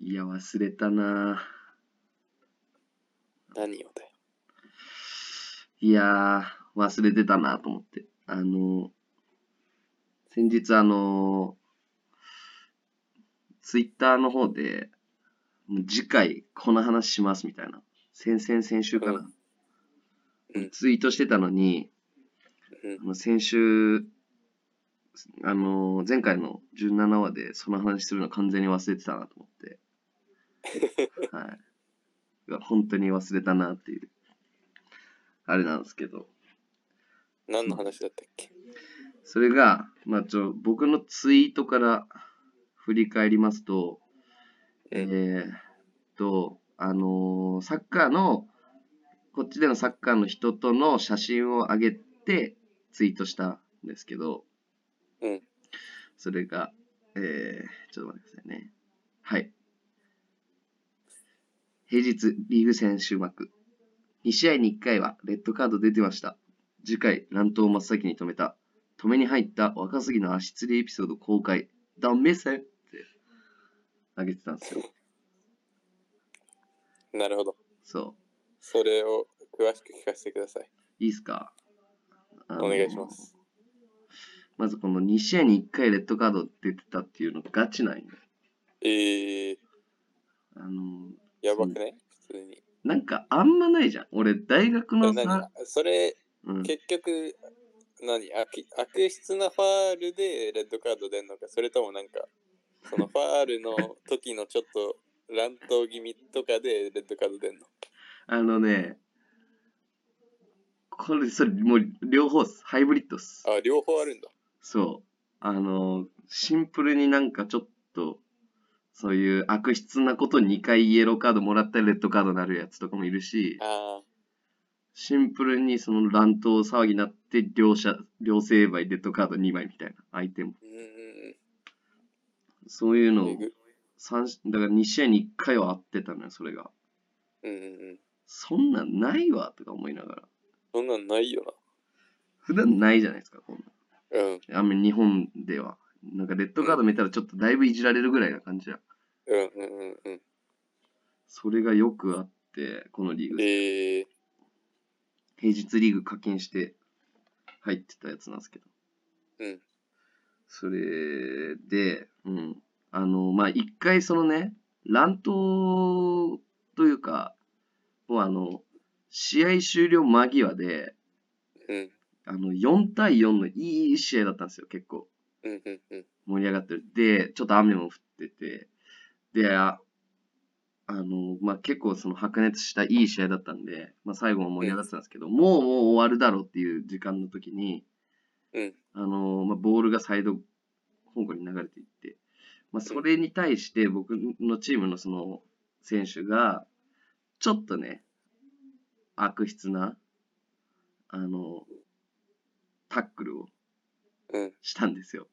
いや、忘れたな何をだよ。いやー、忘れてたなと思って。あの、先日あの、ツイッターの方で、もう次回この話しますみたいな。先々先週かな。うんツイートしてたのに、うんあの先週、あの、前回の17話でその話するの完全に忘れてたなと思って。はい。本当に忘れたなっていう、あれなんですけど。何の話だったっけ？それが、まあ、ちょ、僕のツイートから振り返りますと、うんえーっと、あのーサッカーの、こっちでのサッカーの人との写真を上げてツイートしたんですけど、うん。それが、えー、ちょっと待ってくださいね。はい。平日リーグ戦終幕。2試合に1回はレッドカード出てました。次回、乱闘を真っ先に止めた。止めに入った若杉の足つりエピソード公開。ダメせんってあげてたんですよ。なるほど。そそれを詳しく聞かせてください。う。いいっすか？お願いします。まずこの2試合に1回レッドカード出てたっていうのガチなんよ。えー、あの、やばくない？普通に。なんかあんまないじゃん。俺、大学の何？さ、それ、うん、結局、何？悪悪質なファールでレッドカード出んのか、それともなんか、そのファールの時のちょっと乱闘気味とかでレッドカード出んの？あのね、これ、それ、もう両方っす。ハイブリッドっす。あ、両方あるんだ。そう。あの、シンプルになんかちょっと、そういう悪質なこと2回イエローカードもらったらレッドカードになるやつとかもいるし、あシンプルにその乱闘騒ぎになって両者、両成敗レッドカード2枚みたいな、相手も。そういう。のを三だから2試合に1回は合ってたのよ、それが。うんうんうん。そんなんないわ、とか思いながら。そんなんないよ普段ないじゃないですか、こんなん。な。うん。あんまり日本では。なんかレッドカード見たらちょっとだいぶいじられるぐらいな感じじゃん。うんうんうんうん。それがよくあって、このリーグ。えー、平日リーグ課金して入ってたやつなんですけど。うん。それで、うん。あの、まあ、一回そのね、乱闘というか、もうあの、試合終了間際で、うん。あの、4対4のいい試合だったんですよ、結構。うんうんうん。盛り上がってる。で、ちょっと雨も降ってて、で、ああの、まあ、結構その白熱したいい試合だったんで、まあ、最後も盛り上がってたんですけど、もうもう終わるだろうっていう時間の時に、うん。あの、まあ、ボールがサイド方向に流れていって、まあ、それに対して僕のチームのその選手が、ちょっとね、悪質な、あの、タックルをうんしたんですよ。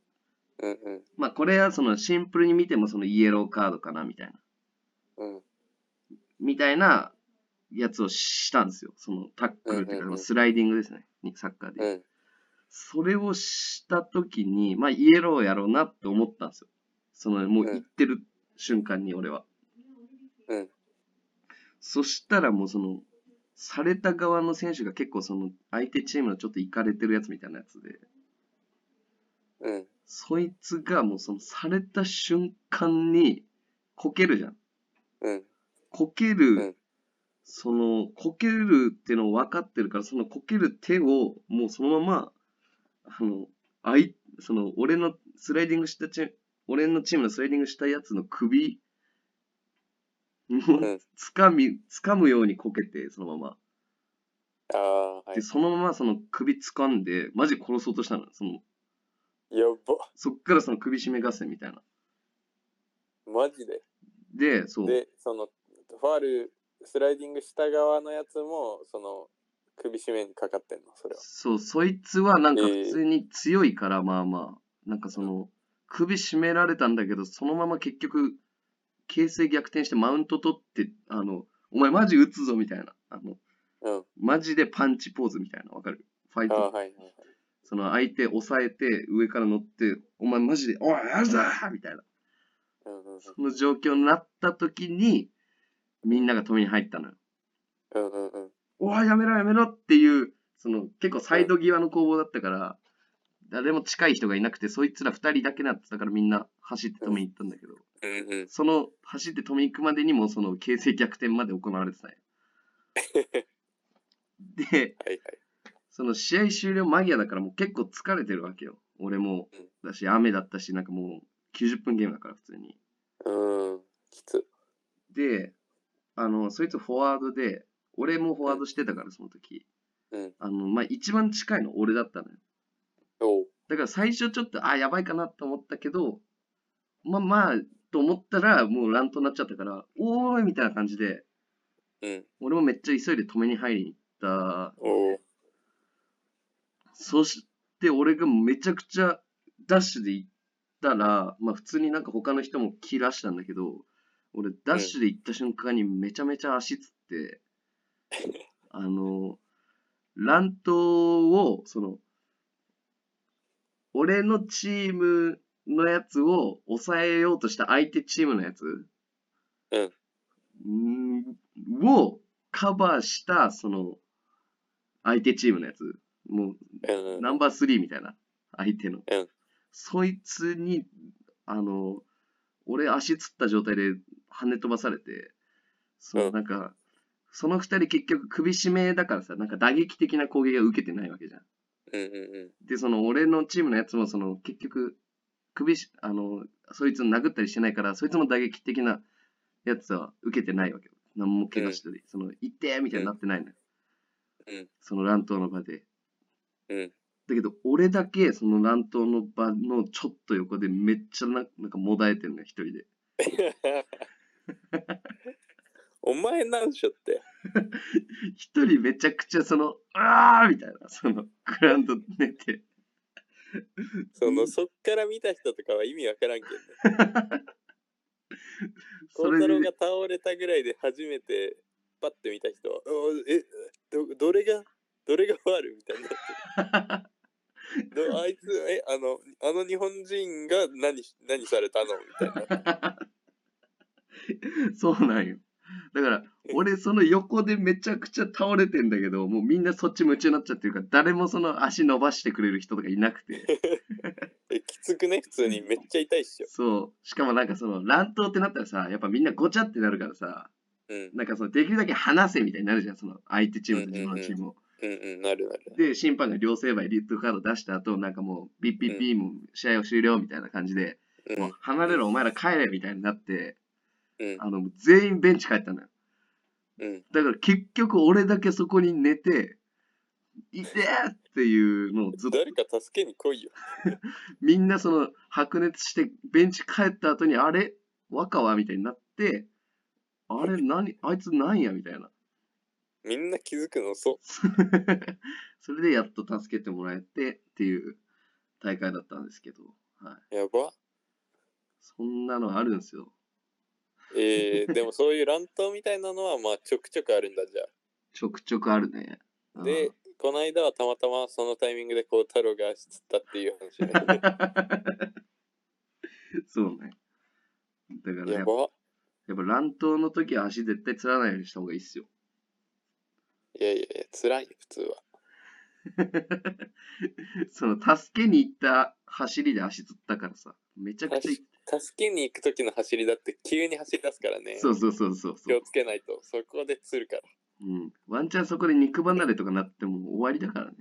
うんうんまあこれはそのシンプルに見てもそのイエローカードかなみたいな。うんみたいなやつをしたんですよ。そのタックルっていうかスライディングですね。にサッカーで。うんそれをしたときに、まあイエローやろうなって思ったんですよ。そのもう言ってる瞬間に俺は。うんそしたらもうその、された側の選手が結構その相手チームのちょっとイかれてるやつみたいなやつで、うんそいつがもうそのされた瞬間にこけるじゃん。うんこける、うんその、こけるっていうのを分かってるから、そのこける手を、もうそのまま、あの、あい、その、俺のスライディングしたチーム、俺のチームのスライディングしたやつの首、もう、うんつかみ、つかむようにこけて、そのまま。ああはいで、そのままその首掴んで、マジ殺そうとしたの。その、やばそっからその首絞め合戦みたいな。マジで？で、そう。でそのファールスライディングした側のやつもその首絞めにかかってんの？それはそう、そいつはなんかえー普通に強いから、まあまあ、なんかその、首絞められたんだけど、そのまま結局、形勢逆転してマウント取って、あの、お前マジ撃つぞみたいな。あの、うんマジでパンチポーズみたいな。わかる？ファイト。はいはいはいその相手押さえて、上から乗って、お前マジで、おい、やるぞみたいな。その状況になった時に、みんなが止めに入ったのよ。おい、やめろやめろっていう、その結構サイド際の攻防だったから、誰も近い人がいなくて、そいつら二人だけなってたからみんな走って止めに行ったんだけど。その走って止めに行くまでにもその形勢逆転まで行われてたんよ。で、はいはい。その試合終了間際だからもう結構疲れてるわけよ。俺もうん。だし、雨だったし、なんかもう90分ゲームだから普通に。うん。きつ。で、あの、そいつフォワードで、俺もフォワードしてたからその時。うん。あの、まあ、一番近いの俺だったのよ。おう。だから最初ちょっと、あ、やばいかなと思ったけど、まあまあ、と思ったらもう乱闘になっちゃったから、おーいみたいな感じで、うん。俺もめっちゃ急いで止めに入りに行った。おう。そして俺がめちゃくちゃダッシュで行ったら、まあ普通になんか他の人も切らしたんだけど、俺ダッシュで行った瞬間にめちゃめちゃ足つって、あの、乱闘を、その、俺のチームのやつを抑えようとした相手チームのやつうんんをカバーした、その、相手チームのやつ。もう、うんうん。ナンバー3みたいな、相手の。うんそいつに、あの、俺足つった状態で跳ね飛ばされて、そのうんなんか、その二人結局首絞めだからさ、なんか打撃的な攻撃は受けてないわけじゃん。うんうんうん。で、その俺のチームのやつもその結局、首し、あの、そいつを殴ったりしてないから、そいつも打撃的なやつは受けてないわけよ。何も怪我したり、その、行ってみたいになってないのよ。うんその乱闘の場で。うん。だけど、俺だけその乱闘の場のちょっと横でめっちゃななんかもだえてんのよ、一人で。お前なんしょって。一人めちゃくちゃその、あーみたいな、その、グラウンド寝て。その、そっから見た人とかは意味わからんけどね。孝太郎が、倒れたぐらいで初めてパッて見た人は、おえ、どどれが、どれがファールみたいになってる どあいつ、え、あの、あの日本人が何し、何されたのみたいな。そうなんよ。だから、俺その横でめちゃくちゃ倒れてんだけど、もうみんなそっち夢中になっちゃってるから、誰もその足伸ばしてくれる人とかいなくて。え、きつくね？普通にめっちゃ痛いっしょ。そう。しかもなんかその乱闘ってなったらさ、やっぱみんなごちゃってなるからさ、うん。なんかそのできるだけ離せみたいになるじゃん、その相手チームと自分のチームを。うんうん、なるなる。で、審判が両成敗リッドカード出した後、なんかもう、ビッピッピーも試合を終了みたいな感じで、うんもう離れろ、お前ら帰れみたいになって、うんあの、全員ベンチ帰ったのよ。うん。だから結局俺だけそこに寝て、いてーっていうのをずっと、誰か助けに来いよ。みんなその白熱してベンチ帰った後に、あれ？若は？みたいになって、あれ 何？あいつなんや？みたいな。みんな気づくの？遅。それでやっと助けてもらえてっていう大会だったんですけど、はい。やば。そんなのあるんですよ。えー、でもそういう乱闘みたいなのはまあちょくちょくあるんだじゃちょくちょくあるね。あ。で、この間はたまたまそのタイミングでこう太郎が足つったっていう話ね。そうね。だからやっぱ。やっぱ乱闘の時は足絶対つらないようにした方がいいっすよ。いやいやいや、辛いよ、普通は。その助けに行った走りで足つったからさ、めちゃくちゃい、助けに行く時の走りだって急に走り出すからね。そうそうそうそうそう気を、つけないと、そこでつるから。うん。ワンチャンそこで肉離れとかなっても終わりだからね。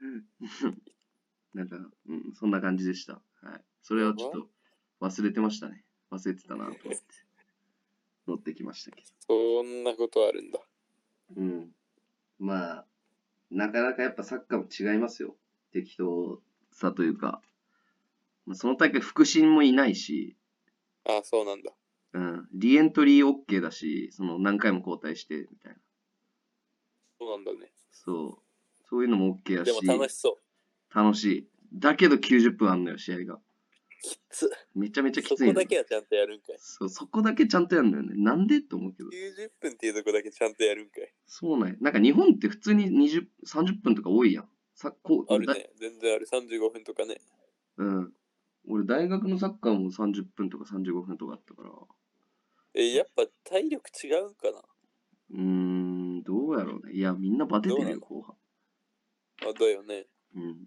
なんか、うん、そんな感じでした。はい。それをちょっと忘れてましたね。忘れてたなと思って。乗ってきましたけど。そんなことあるんだ。うん。まあ、なかなかやっぱサッカーも違いますよ。適当さというか。まあ、その大会、腹心もいないし、あそうなんだ。うん、リエントリー OK だし、その何回も交代してみたいな。そうなんだね。そう。そういうのも OK だでし、も楽しそう。楽しい。だけど90分あんのよ、試合が。きつ。めちゃめちゃきそついのよこだけはちゃんとやるんかい。そう、そこだけちゃんとやるんだよね。なんでって思うけど。90分っていうとこだけちゃんとやるんかい。そうなんや。なんか日本って普通に20 30分とか多いやん。さこうだあるね。全然ある。35分とかね。うん。俺大学のサッカーも30分とか35分とかあったから、え、やっぱ体力違うんかな？うーん、どうやろうね。いや、みんなバテてるよ、どうなの？後半。あ、だよね。うん。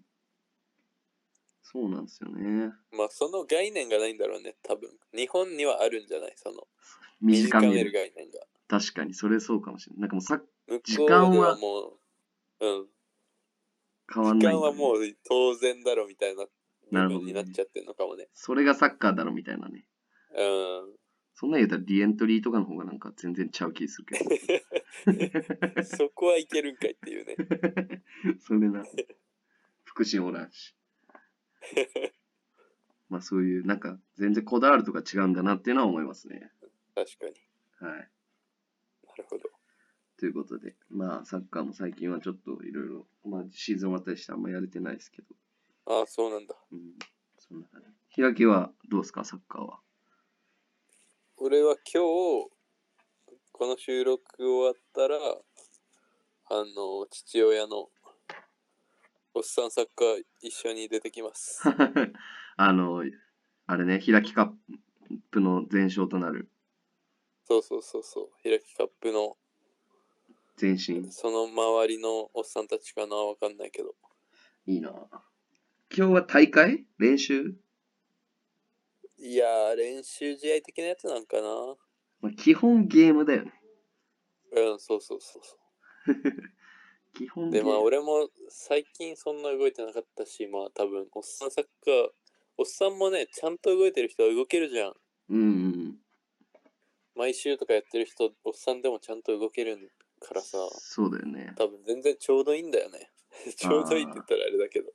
そうなんですよね。まあその概念がないんだろうね、多分。日本にはあるんじゃない？その短める。概念が。確かに、それそうかもしれない。なんかもうさ向時間はもう、うん。変わんないね、時間はもう当然だろみたいななるほどねになっちゃってるのかもね。それがサッカーだろみたいなね。うん。そんなん言うたらリエントリーとかの方がなんか全然ちゃう気するけど。そこはいけるんかいっていうね。それな。福祉おらんし。まあそういう、なんか全然こだわるとか違うんだなっていうのは思いますね。確かに。はい。なるほど。ということで、まあサッカーも最近はちょっといろいろ、まあシーズン終わったりしてあんまやれてないですけど。ああ、そうなんだ。うん。そんな感じ。開きはどうですか、サッカーは？俺は今日、この収録終わったら、あの、父親のおっさんサッカー一緒に出てきます。あの、あれね、開きカップの前哨となるそうそうそうそう。開きカップの、前身。その周りのおっさんたちかなわかんないけど。いいな今日は大会？練習？いやー、練習試合的なやつなんかなまあ、基本ゲームだよね。うん、そうそうそうそ 基本う。で。まあ俺も最近そんな動いてなかったし、まあ多分、おっさんサッカー、おっさんもね、ちゃんと動いてる人は動けるじゃん。うんうん。毎週とかやってる人、おっさんでもちゃんと動けるからさ、そうだよね。多分全然ちょうどいいんだよね。ちょうどいいって言ったらあれだけど。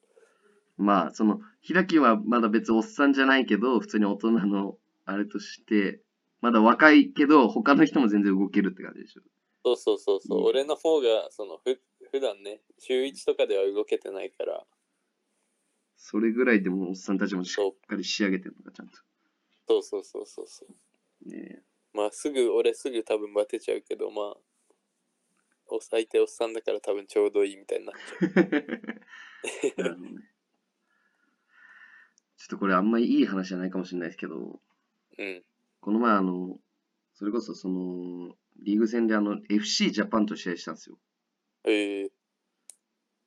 まあ、その、開きはまだ別おっさんじゃないけど、普通に大人のあれとして、まだ若いけど、他の人も全然動けるって感じでしょ。そうそうそうそう。うん俺の方が、その、ふ、普段ね、週1とかでは動けてないから、それぐらいでもおっさんたちもしっかり仕上げてるのか、ちゃんと。そうそうそうそうそう。ねまあすぐ、俺すぐ多分バテちゃうけど、まあ、お相手おっさんだから多分ちょうどいいみたいになっちゃう。え なるほどね。ちょっとこれあんまりいい話じゃないかもしれないですけど、うん。この前あの、それこそその、リーグ戦であの、FC ジャパンと試合したんですよ。えー、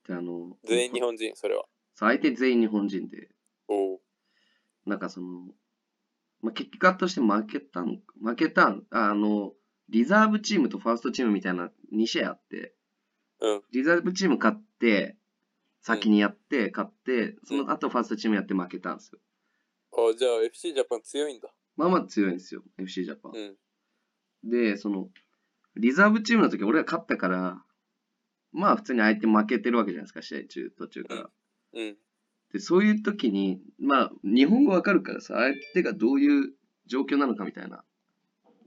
で、あの、全員日本人、それは。そう相手全員日本人で、おお。なんかその、まあ、結果として負けたん、負けたん、ああの、リザーブチームとファーストチームみたいな2試合あって、うん。リザーブチーム勝って、先にやって、勝って、その後ファーストチームやって負けたんですよ。あ、じゃあ FC ジャパン強いんだ。まあまあ強いんですよ、FC ジャパン。うん。で、その、リザーブチームの時俺が勝ったから、まあ普通に相手負けてるわけじゃないですか、試合中、途中から。うん。で、そういう時に、まあ日本語わかるからさ、相手がどういう状況なのかみたいな、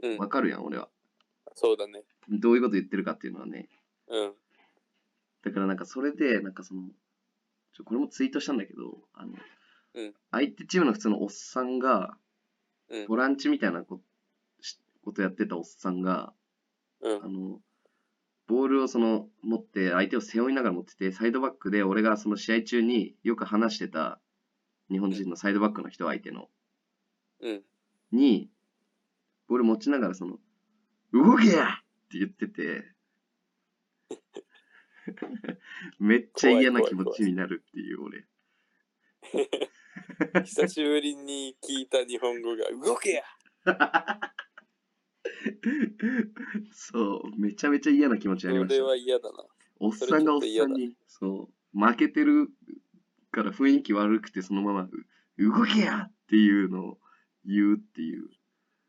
うんわ。かるやん、俺は。そうだね。どういうこと言ってるかっていうのはね。うん。だからなんかそれで、なんかその、ちょこれもツイートしたんだけど、あの、うん相手チームの普通のおっさんが、うんボランチみたいなこしことやってたおっさんが、うんあ。の、ボールをその持って相手を背負いながら持ってて、サイドバックで俺がその試合中によく話してた日本人のサイドバックの人相手の、うん。に、ボール持ちながらその、動けやって言ってて、めっちゃ嫌な気持ちになるっていう俺。久しぶりに聞いた日本語が、動けや そう、めちゃめちゃ嫌な気持ちになりました。それは嫌だな。おっさんがおっさんに、そう、負けてるから雰囲気悪くてそのまま、う動けやっていうのを言うっていう。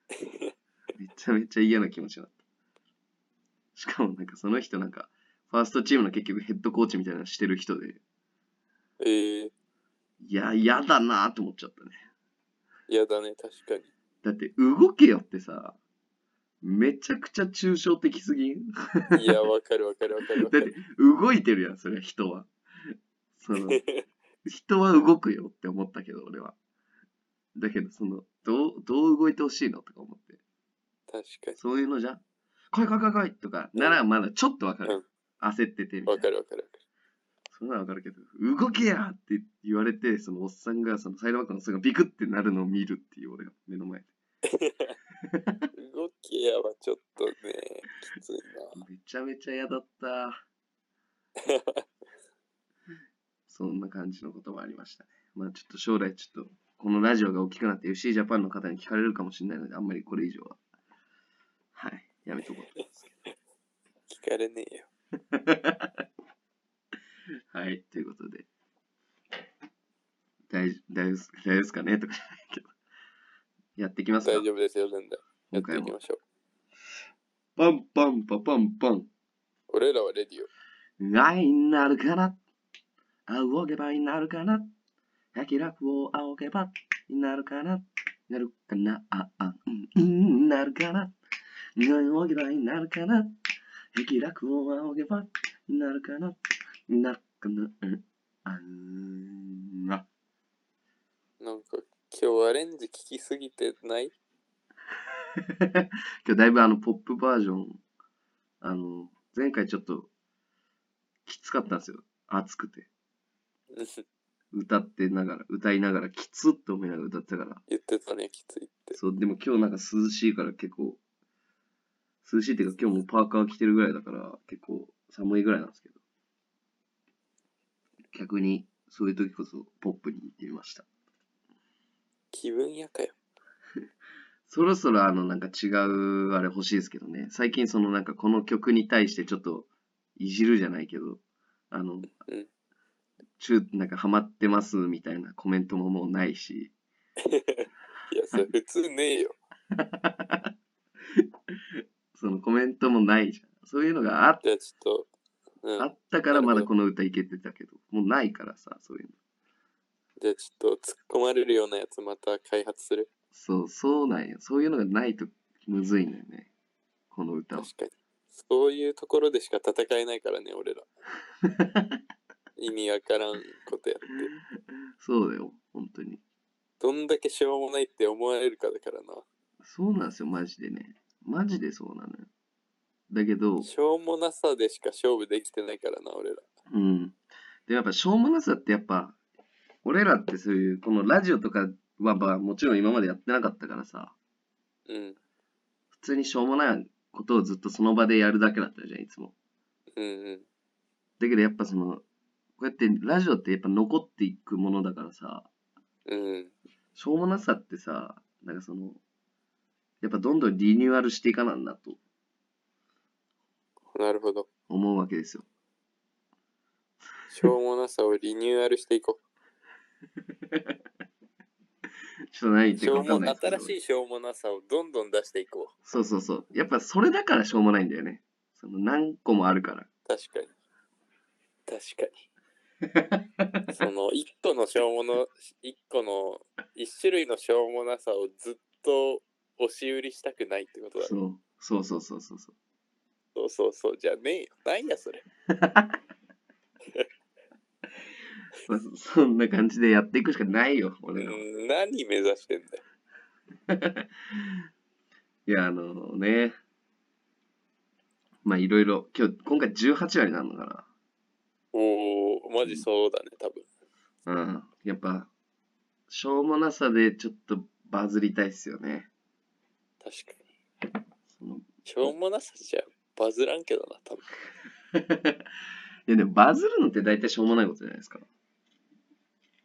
めちゃめちゃ嫌な気持ちになった。しかもなんかその人なんか、ファーストチームの結局ヘッドコーチみたいなのしてる人で、えー、いや、嫌だなと思っちゃったね。嫌だね、確かに。だって動けよってさ、めちゃくちゃ抽象的すぎん？いや、わかるわかるわかるわかだってる。動いてるやん、それは人は。その 人は動くよって思ったけど、俺は。だけど、その、どう、どう動いてほしいのとか思って。確かに。そういうのじゃ、来い来い来い来いとか、ならまだちょっとわかる。うん焦っててみたいな。わかるわかるわかる。そんなのわかるけど、動けやって言われて、そのおっさんが、そのサイドバックのおっさんがビクってなるのを見るっていう俺が目の前で。動きやはちょっとね、きついな。めちゃめちゃ嫌だった。そんな感じのこともありましたね。まあちょっと将来ちょっと、このラジオが大きくなって FC ジャパンの方に聞かれるかもしれないので、あんまりこれ以上は。はい、やめとこう。聞かれねえよ。はい、ということで。大大丈夫です大丈夫ですかね？とかじゃないけど。やっていきますか？大丈夫ですよ、全然。やって。いきましょう。パンパンパパンパン。俺らはレディオ。愛になるかな？仰げばになるかな？気楽を仰げばになるかな？なるかな？あ、あ、うん、うん、なるかな？仰げばになるかな？気楽を仰げばになるかな？なるかな？うん、あんな。なんか今日アレンジ聞きすぎてない？今日だいぶあのポップバージョン、あの、前回ちょっときつかったんですよ。熱くて。歌ってながら、歌いながら、きつっと思いながら歌ってたから。言ってたね、きついって。そう、でも今日なんか涼しいから結構、涼しいっていうか今日もパーカー着てるぐらいだから結構寒いぐらいなんですけど。逆にそういう時こそポップに行ってみました。気分やかよ。そろそろあのなんか違うあれ欲しいですけどね。最近そのなんかこの曲に対してちょっといじるじゃないけど、あの、うん中、なんかハマってますみたいなコメントももうないし、いや、それ普通ねえよ。そのコメントもないじゃん。そういうのがあっじゃあちょっと、うんあ。ったからまだこの歌いけてたけど、もうないからさ、そういうの。じゃあちょっと突っ込まれるようなやつまた開発する。そう、そうなんよ。そういうのがないとむずいのよね。この歌は。確かに。そういうところでしか戦えないからね、俺ら。意味わからんことやって。そうだよ、本当に。どんだけしょうもないって思われるかだからな。そうなんですよ、マジでね。マジでそうなのよ。だけど、しょうもなさでしか勝負できてないからな、俺ら。うん。で、やっぱ、しょうもなさってやっぱ、俺らってそういう、このラジオとかは、まあ、もちろん今までやってなかったからさ、うん。普通にしょうもないことをずっとその場でやるだけだったじゃん、いつも。うんうん。だけどやっぱその、こうやってラジオってやっぱ残っていくものだからさ、うん。しょうもなさってさ、なんかその、やっぱどんどんリニューアルしていかなんなとなるほど。思うわけですよ。しょうもなさをリニューアルしていこ ちょっと何言っう。てるかしょうも分かんないですけど。新しいしょうもなさをどんどん出していこう。そうそうそう。やっぱそれだからしょうもないんだよね。その何個もあるから。確かに。確かに。その一個のしょうもの、一個の、一種類のしょうもなさをずっと押し売りしたくないってことだ。そうそうそうそうそうそう。そうそうそう。じゃあねえよ。なんやそれ。まあそ そんな感じでやっていくしかないよ、う俺らは。ん何目指してんだよ。いや、あのね。まあいろいろ、今日、今回18話になるのかおお、マジそうだね、多分。な。うん。やっぱ、しょうもなさでちょっとバズりたいっすよね。確かに。そのしょうもなさじゃバズらんけどな、多分。いやでもバズるのって大体しょうもないことじゃないですか。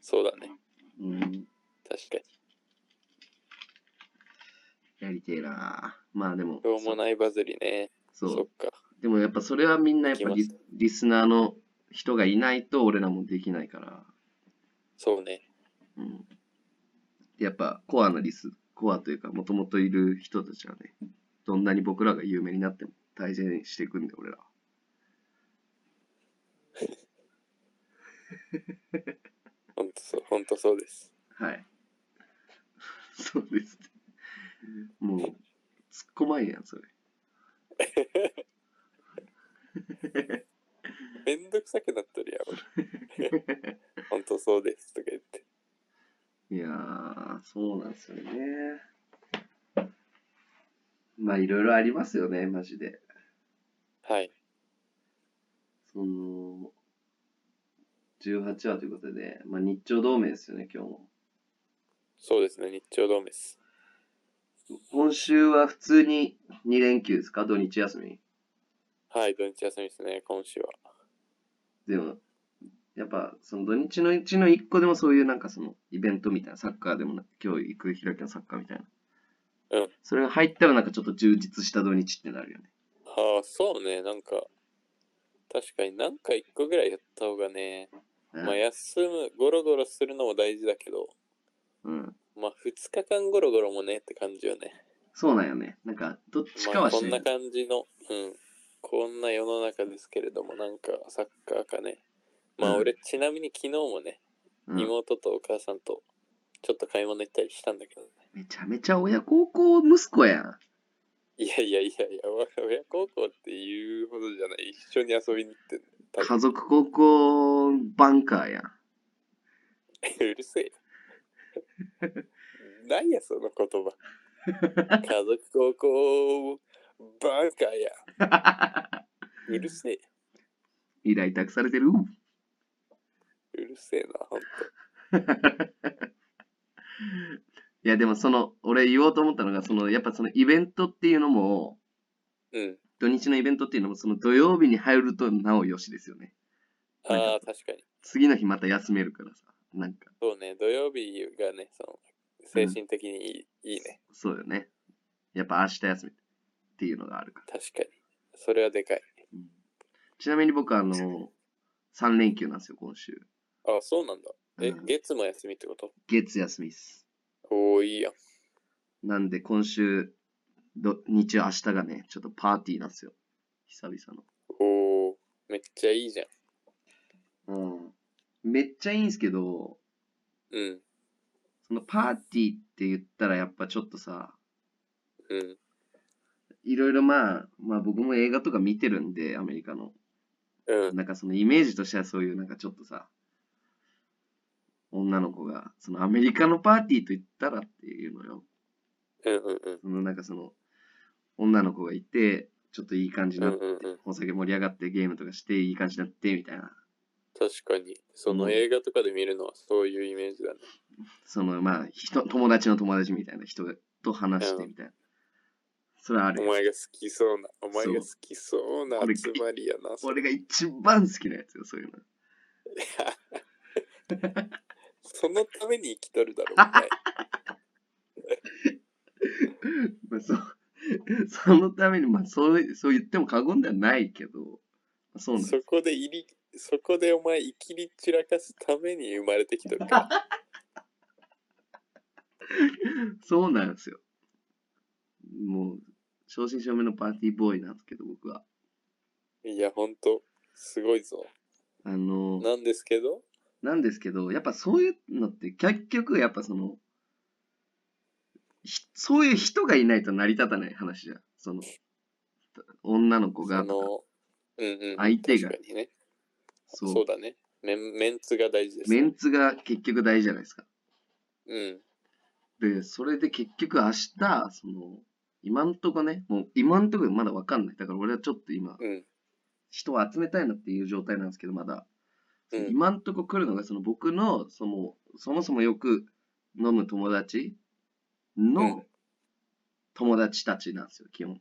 そうだね。うん。確かに。やりてえなまあでも。しょうもないバズりね。そう。そっか。でもやっぱそれはみんなやっぱリリスナーの人がいないと俺らもできないから。そうね。うん。やっぱコアなリス、コアというかもともといる人たちはね、どんなに僕らが有名になっても大事にしていくんで俺ら は。ほんとそう、ほんとそうです。はい。そうですね。もう、突っ込まんやん、それ。めんどくさくなってるやん、俺。ほんとそうですとか言って。いやー、そうなんですよね。まあ、いろいろありますよね、マジで。はい。その、18話ということで、まあ、日朝同盟ですよね、今日も。そうですね、日朝同盟です。今週は普通に2連休ですか？土日休み？はい、土日休みですね、今週は。でも、やっぱその土日のうちの1個でもそういうなんかそのイベントみたいな、サッカーでもな今日行く開きのサッカーみたいな。うん。それが入ったらなんかちょっと充実した土日ってなるよね。はあ、そうね、なんか、確かになんか一個ぐらいやった方がね、うんまあ休む、ゴロゴロするのも大事だけど、うん。まあ2日間ゴロゴロもねって感じよね。そうなんよね。なんか、どっちかまあはしなこんない感じの、うん、こんな世の中ですけれども、なんかサッカーかね。まあうん俺、ちなみに昨日もね、うん妹とお母さんとちょっと買い物行ったりしたんだけどね。めちゃめちゃ親孝行息子やん。いやいやいやいや、わ親孝行って言うほどじゃない。一緒に遊びに行って家族孝行バンカーやん。うるせえよ。何やその言葉。家族高校バンカーや。うるせえ。依頼託されてる？うるせえな、ほんと。いやでもその俺言おうと思ったのがそのやっぱそのイベントっていうのもうん。土日のイベントっていうのもその土曜日に入るとなおよしですよねああ、確かに。次の日また休めるからさなんかそうね、土曜日がね、その精神的にいい,、いいね。そうよねやっぱ明日休みっていうのがあるから、確かに。それはでかい。うんちなみに僕あの3連休なんですよ今週ああ、そうなんだ。え、うん月も休みってこと？月休みですおお、いいやん。なんで今週ど日曜明日がねちょっとパーティーなんですよ久々のおお、めっちゃいいじゃん。うんめっちゃいいんですけどうん。そのパーティーって言ったらやっぱちょっとさうん。いろいろまあまあ僕も映画とか見てるんでアメリカのうん。なんかそのイメージとしてはそういうなんかちょっとさ女の子がそのアメリカのパーティーと言ったらっていうのよ。うんうんうん。そのなんかその女の子がいてちょっといい感じになって、うんうんうん。お酒盛り上がってゲームとかしていい感じになってみたいな。確かに。その映画とかで見るのはそういうイメージだね。そのまあ人友達の友達みたいな人と話してみたいな、それはあるよ。お前が好きそうな、お前そうが好きそうな俺集まりやな。それ。俺が一番好きなやつよそういうの そのために生きとるだろ、お前。まあ、そう そのために、まあ、そうそう言っても過言ではないけど、まあそうなんですそこで入り、そこでお前生きり散らかすために生まれてきとるから。そうなんですよ。もう、正真正銘のパーティーボーイなんですけど、僕は。いや、ほんと、すごいぞ。あの、なんですけど、なんですけど、やっぱそういうのって結局、やっぱその、ひそういう人がいないと成り立たない話じゃん。その、女の子がうんうん、相手がね。そうそうだねメン。メンツが大事です、メンツが結局大事じゃないですか。うん。で、それで結局明日、その、今んとこね、もう今んとこまだわかんない。だから俺はちょっと今、うん。人を集めたいなっていう状態なんですけど、まだ。うん今んとこ来るのが、その僕の、その、そもそもよく飲む友達うんの友達たちなんですよ、基本。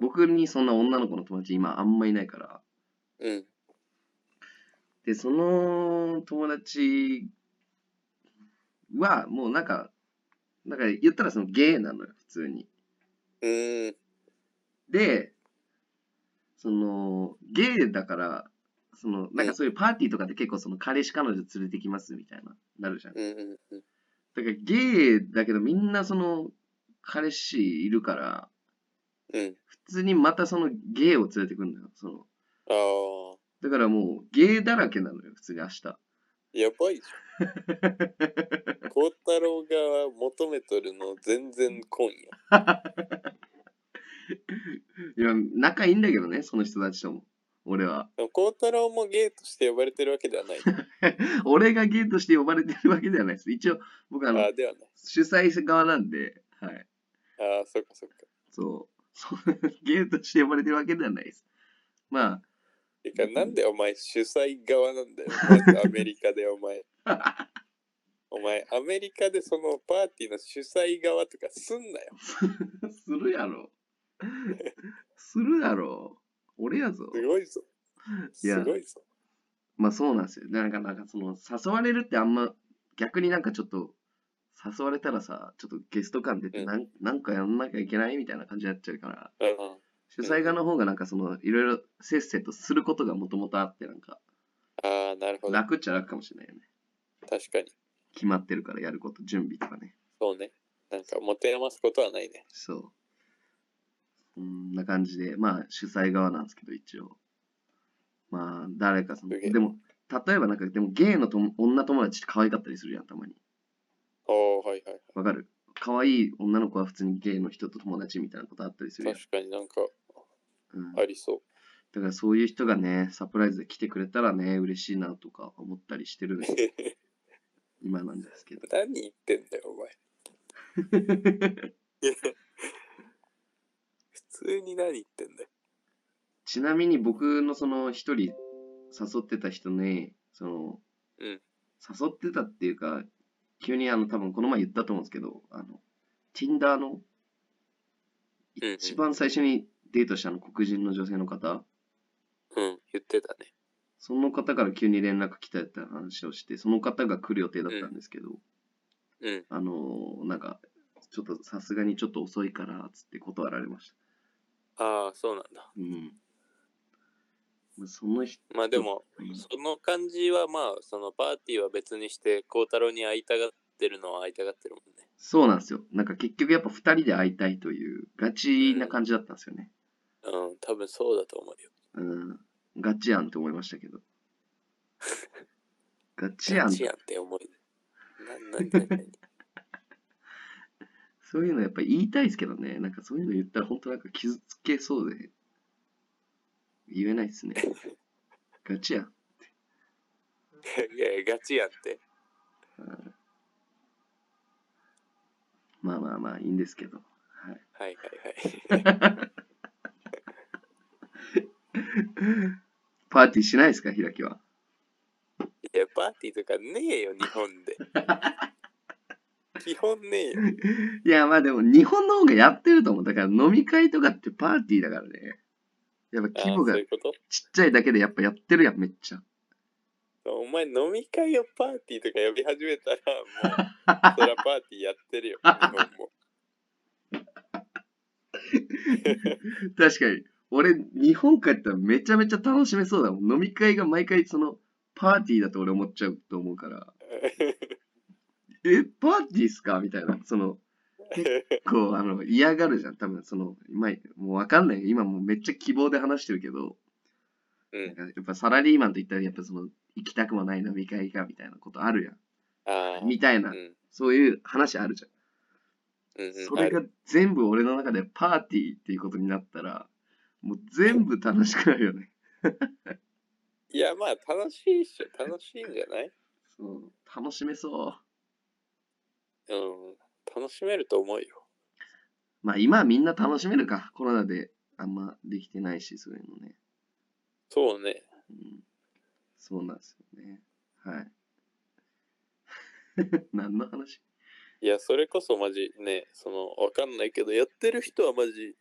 僕にそんな女の子の友達今あんまいないから。うん。で、その友達は、もうなんか、なんか言ったらそのゲイなのよ、普通に。うーん。で、その、ゲイだから、その、なんかそういうパーティーとかで結構その彼氏彼女連れてきますみたいな、なるじゃん。だうんうんうん。からゲイだけどみんなその、彼氏いるから、うん。普通にまたそのゲイを連れてくんだよ。その、ああ、だからもうゲイだらけなのよ、普通に明日。やばいじゃん。孝太郎が求めとるの全然今夜。いや、仲いいんだけどね、その人たちとも。俺は。でも孝太郎もゲイとして呼ばれてるわけではない。俺がゲイとして呼ばれてるわけではないです。一応、僕あの、ああ、ではない。主催側なんで、はい。ああ、そっかそっか。そう。そう ゲイとして呼ばれてるわけではないです。まあ、てか、なんでお前主催側なんだよ。アメリカでお前。お前、アメリカでそのパーティーの主催側とかすんなよ。するやろ。するやろ。俺やぞ。すごいぞ。いやすごいぞ。まあそうなんですよ。なんか、なんかその、誘われるってあんま、逆になんかちょっと、誘われたらさ、ちょっとゲスト感出て、うんなんなんかやんなきゃいけないみたいな感じになっちゃうから、うん主催側の方がなんかその、いろいろせっせとすることがもともとあって、なんか、ああ、なるほど。楽っちゃ楽かもしれないよね。確かに。決まってるからやること、準備とかね。そうね。なんか、持て余すことはないね。そう。こんな感じで、まあ主催側なんですけど、一応。まあ、誰かその、でも、例えばなんか、でもゲイのとも女友達って可愛かったりするやん、たまに。おー、はいはい。わかる？可愛い女の子は普通にゲイの人と友達みたいなことあったりするやん。確かになんかうん、ありそう。だからそういう人がね、サプライズで来てくれたらね、嬉しいなとか思ったりしてる 今なんですけど。何言ってんだよ、お前。普通に何言ってんだよ。ちなみに僕のその一人誘ってた人ね、その、うん誘ってたっていうか、急にあの多分この前言ったと思うんですけど、あの、Tinder の一番最初にデートしたの黒人の女性の方、うん、言ってたね。その方から急に連絡来たって話をして、その方が来る予定だったんですけど、うん。あのなんか、ちょっとさすがにちょっと遅いから、つって断られました。ああ、そうなんだ。うん。まあその人、まあでも、うんその感じはまあ、そのパーティーは別にして、孝太郎に会いたがってるのは会いたがってるもんね。そうなんですよ。なんか結局やっぱ二人で会いたいというガチな感じだったんですよね。うん、多分そうだと思うよ。うん。ガチやんって思いましたけど。ガチやんガ。チやんって思い。な、な、な、な、そういうのやっぱ言いたいですけどね。なんかそういうの言ったら本当なんか傷つけそうで言えないですね。ガチやん。いやいや、ガチやんって。うんまあまあまあいいんですけど。はい。はいはいはい。パーティーしないですか、開きは。いや、パーティーとかねえよ、日本で。基本ねえよ。いや、まあでも日本の方がやってると思う。だから飲み会とかってパーティーだからね。やっぱあ規模がそういうこと？ちっちゃいだけでやっぱやってるやん、めっちゃ。お前飲み会をパーティーとか呼び始めたら、もう、そりゃパーティーやってるよ、日本も。確かに。俺、日本帰ったらめちゃめちゃ楽しめそうだもん。飲み会が毎回その、パーティーだと俺思っちゃうと思うから。え、パーティーっすか？みたいな。その、こう、あの、嫌がるじゃん。多分、その、今、もうわかんない。今もうめっちゃ希望で話してるけど、うん。なんかやっぱサラリーマンと言ったら、やっぱその、行きたくもない飲み会かみたいなことあるやああ。ん。みたいなう、ん。そういう話あるじゃん。うんうん、それが全部俺の中でパーティーっていうことになったら、もう全部楽しくなるよね。いや、まあ、楽しいっしょ。楽しいんじゃない？そう、楽しめそう。うん。楽しめると思うよ。まあ今はみんな楽しめるか。コロナであんまできてないし、そういうのね。そうね。うん、そうなんですよね。はい。何の話？いや、それこそマジね、その、わかんないけど、やってる人はマジ、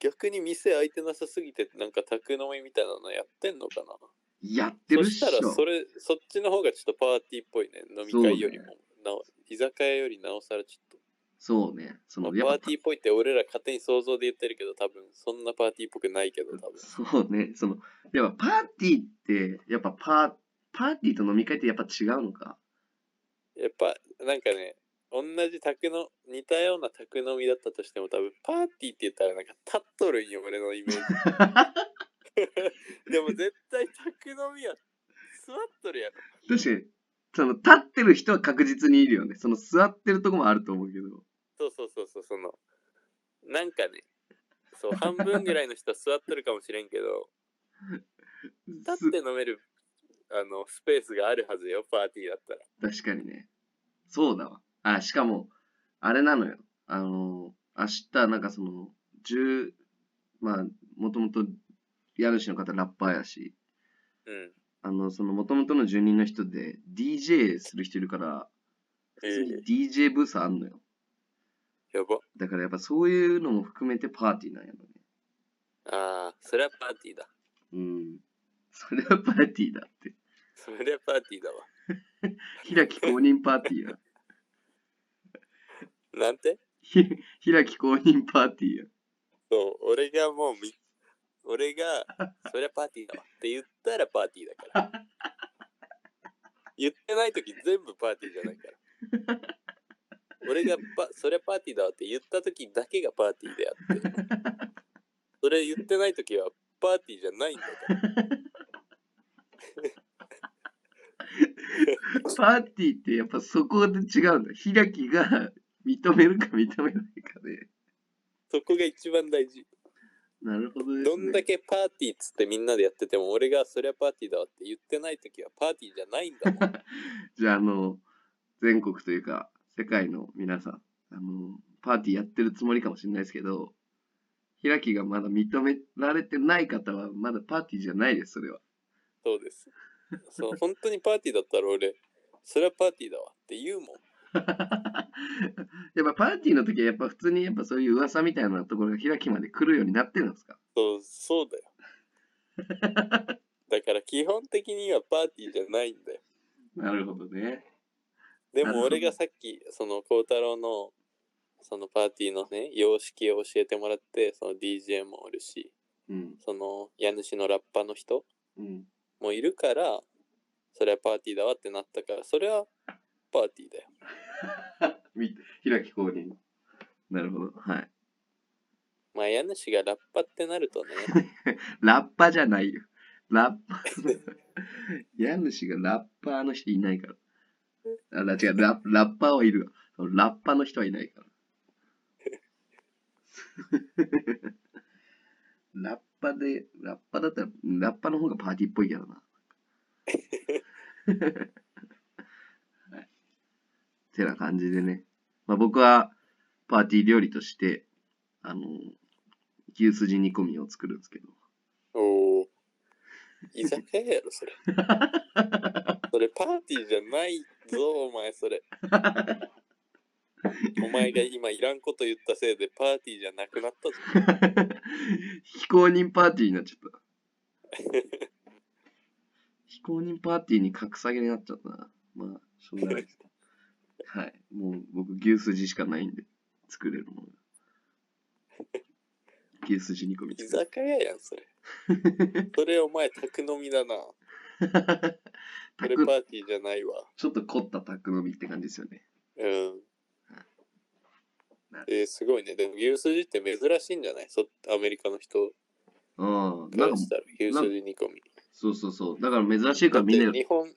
逆に店開いてなさすぎて、なんか宅飲みみたいなのやってんのかな？やってるっしょそしたら、それ、そっちの方がちょっとパーティーっぽいね。飲み会よりも。そうなお居酒屋よりなおさらちょっそうね。そと。の、まあパーティーっぽいって俺ら勝手に想像で言ってるけど、多分そんなパーティーっぽくないけど、多分。そうね。その、やっぱパーティーって、やっぱパー、パーティーと飲み会ってやっぱ違うのか。やっぱ、なんかね、同じ宅の、似たような宅飲みだったとしても、多分パーティーって言ったらなんか立っとるんよ、俺のイメージ。でも絶対宅飲みは座っとるやろ。確かに、その、立ってる人は確実にいるよね。その、座ってるとこもあると思うけど。そうそうそうそう、その、なんかね、そう、半分ぐらいの人は座っとるかもしれんけど、立すって飲める、あの、スペースがあるはずよ、パーティーだったら。確かにね。そうだわ。あ、しかも、あれなのよ。あの、明日、なんかその、10、まあ、もともと家主の方ラッパーやし、うん。あの、その元々の住人の人で DJ する人いるから、え DJ ブースあんのよ。やば。だからやっぱそういうのも含めてパーティーなんやろね。ああ、それはパーティーだ。うん。それはパーティーだって。それはパーティーだわ。開き公認パーティーや。なんて？ひ開き公認パーティーや。そう、俺がもうみ、俺が、そりゃパーティーだわって言ったらパーティーだから。言ってないとき全部パーティーじゃないから。俺がパ、そりゃパーティーだわって言ったときだけがパーティーであって、それ言ってないときはパーティーじゃないんだから。パーティーってやっぱそこで違うんだ。開きが認めるか認めないかで。そこが一番大事。なるほどです、ね。どんだけパーティーっつってみんなでやってても、俺がそりゃパーティーだわって言ってないときはパーティーじゃないんだもん。じゃあ、あの、全国というか、世界の皆さん、あの、パーティーやってるつもりかもしれないですけど、開きがまだ認められてない方は、まだパーティーじゃないです、それは。そうです。そう本当にパーティーだったら俺、それはパーティーだわって言うもん。やっぱパーティーの時はやっぱ普通にやっぱそういう噂みたいなところが開きまで来るようになってるんですか？そう、そうだよ。だから基本的にはパーティーじゃないんだよ。なるほどね。でも俺がさっき、その孝太郎の、そのパーティーのね、様式を教えてもらって、その DJ もおるし、うん。その家主のラッパの人うん。もいるから、それはパーティーだわってなったから、それはパーティーだよ。み開き公認。なるほど。はい。まあ家主がラッパってなるとね、ラッパじゃないよ。ラッパ。家主がラッパーの人いないから。あ、ら違う、ララッパーはいるわ。ラッパの人はいないから。ラッパで、ラッパだったら、ラッパの方がパーティーっぽいけどな。はい。てな感じでね。まあ僕はパーティー料理として、あの、牛すじ煮込みを作るんですけど。おー居酒屋やろ、それ。それパーティーじゃないぞ、お前、それ。お前が今いらんこと言ったせいでパーティーじゃなくなったぞ。非公認パーティーになっちゃった。非公認パーティーに格下げになっちゃったな。まあ、しょうがないです。はい。もう僕、牛すじしかないんで、作れるものが。牛すじ煮込み居。酒屋やん、それ。それお前、宅飲みだな。それパ宅ーティーじゃないわ。ちょっと凝った宅飲みって感じですよね。うん。えー、すごいね。でも牛すじって珍しいんじゃない？そアメリカの人うん。なんか、からしたら？牛すじ煮込み。そうそうそう。だから珍しいからみんな、日本、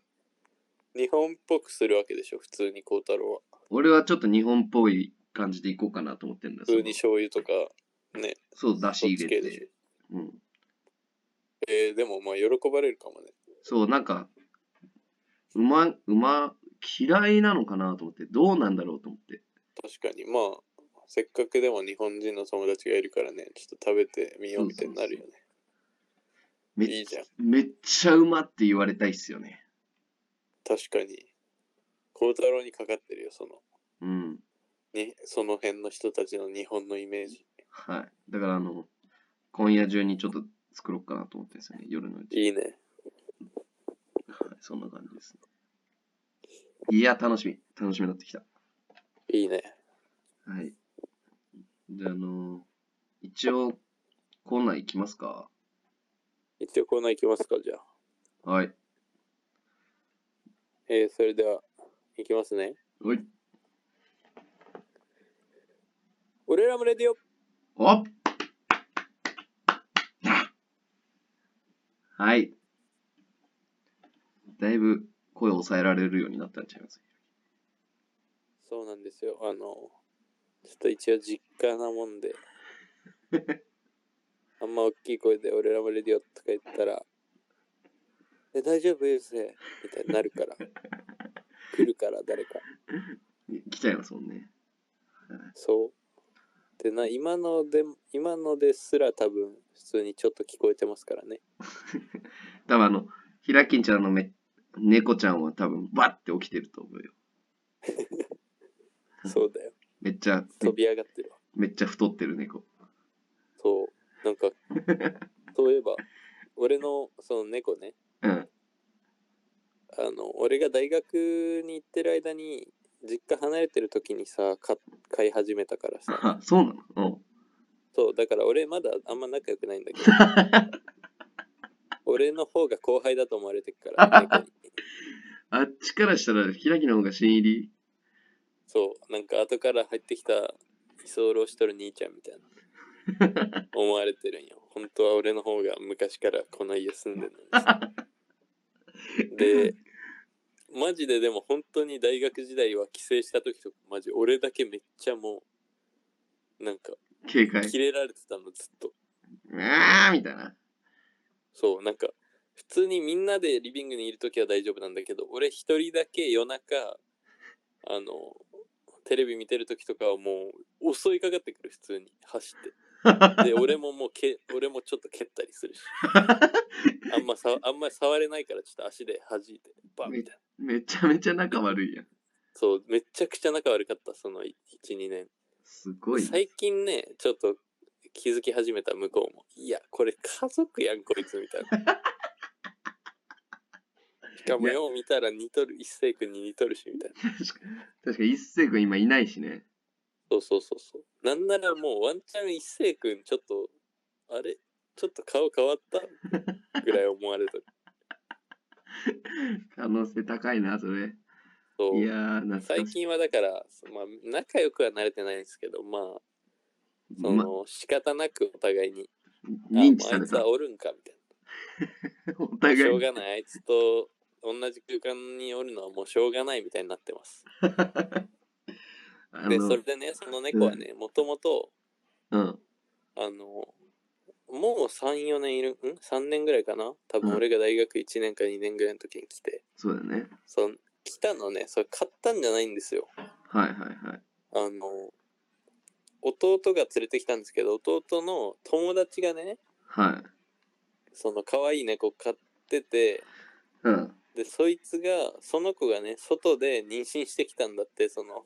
日本っぽくするわけでしょ、普通に孝太郎は。俺はちょっと日本っぽい感じでいこうかなと思ってるんだ普通に醤油とか、ね、そう、だしそっ入れち系でて。。うん。えー、でもまあ喜ばれるかもね。そう、なんか、うま、うま、嫌いなのかなと思って、どうなんだろうと思って。確かに、まあ、せっかくでも日本人の友達がいるからね、ちょっと食べてみようみたいになるよね。めいいじゃん。めっちゃうまって言われたいっすよね。確かに。孝太郎にかかってるよ、その、うん。にその辺の人たちの日本のイメージ。はい。だからあの、今夜中にちょっと作ろうかなと思ってですよね、夜のうち。いいね。はい、そんな感じですね。いや、楽しみ。楽しみになってきた。いいね。はい。じゃあ、あの一応、コーナー行きますか？一応コーナー行きますか、じゃあ。はい。えー、それでは、行きますね。おい。俺らもレディオおはい。だいぶ声を抑えられるようになったんちゃいます？そうなんですよ。あの、ちょっと一応実家なもんで、あんま大きい声で俺らもレディオとか言ったら、え、大丈夫？ですねみたいになるから。来るから誰か。来ちゃいますもんね。そう。でな、今ので、今のですら多分普通にちょっと聞こえてますからね。多分あの、ひらきんちゃんのめ猫ちゃんは多分バッて起きてると思うよ。そうだよ。めっちゃ、飛び上がってるわ。めっちゃ太ってる猫。そう。なんか、そういえば、俺のその猫ね、うん。あの、俺が大学に行ってる間に、実家離れてる時にさ、か飼い始めたからさ、あ、そうなの？うん。そう、だから俺まだあんま仲良くないんだけど、俺の方が後輩だと思われてるから、猫に。あっちからしたら、ひらきの方が新入り？そう、なんか後から入ってきた居候しとる兄ちゃんみたいな 思われてるんよ。本当は俺の方が昔からこの家住んでるのにさ。で、マジででも本当に大学時代は帰省した時とかマジ俺だけめっちゃもうなんか警戒。キレられてたのずっと。あーみたいな。そう、なんか普通にみんなでリビングにいる時は大丈夫なんだけど、俺一人だけ夜中、あの、テレビ見てる時とかはもう襲いかかってくる普通に走って。で、俺ももうけ、俺もちょっと蹴ったりするし。あんまさ、あんま触れないからちょっと足で弾いて、バンみたいな。めちゃめちゃ仲悪いやん。そう、めちゃくちゃ仲悪かった、その1、2年。すごい。最近ね、ちょっと気づき始めた向こうも。いや、これ家族やん、こいつみたいな。しかもよう見たら似とる、一星君に似とるし、みたいな。確か確か一星君今いないしね。そうそうそうそう。なんならもうワンチャン一星君ちょっと、あれ？ちょっと顔変わった？ぐらい思われた。可能性高いな、それ。そういや。最近はだから、まあ、仲良くはなれてないんですけど、まあ、そま、の、仕方なくお互いに、あ認知されたあいつは。おるんか、みたいな。お互いにしょうがない。あいつと同じ空間におるのはもうしょうがないみたいになってます。で、それでね、その猫はね、もともと、うん。あの、もう3、4年いる、ん ?3 年ぐらいかな？多分うん俺が大学1年か2年ぐらいの時に来て、そうだね。その来たのね、それ買ったんじゃないんですよ。はいはいはい。あの、弟が連れてきたんですけど、弟の友達がね、はい。その可愛い猫飼ってて、うん。で、そいつが、その子がね、外で妊娠してきたんだって、その、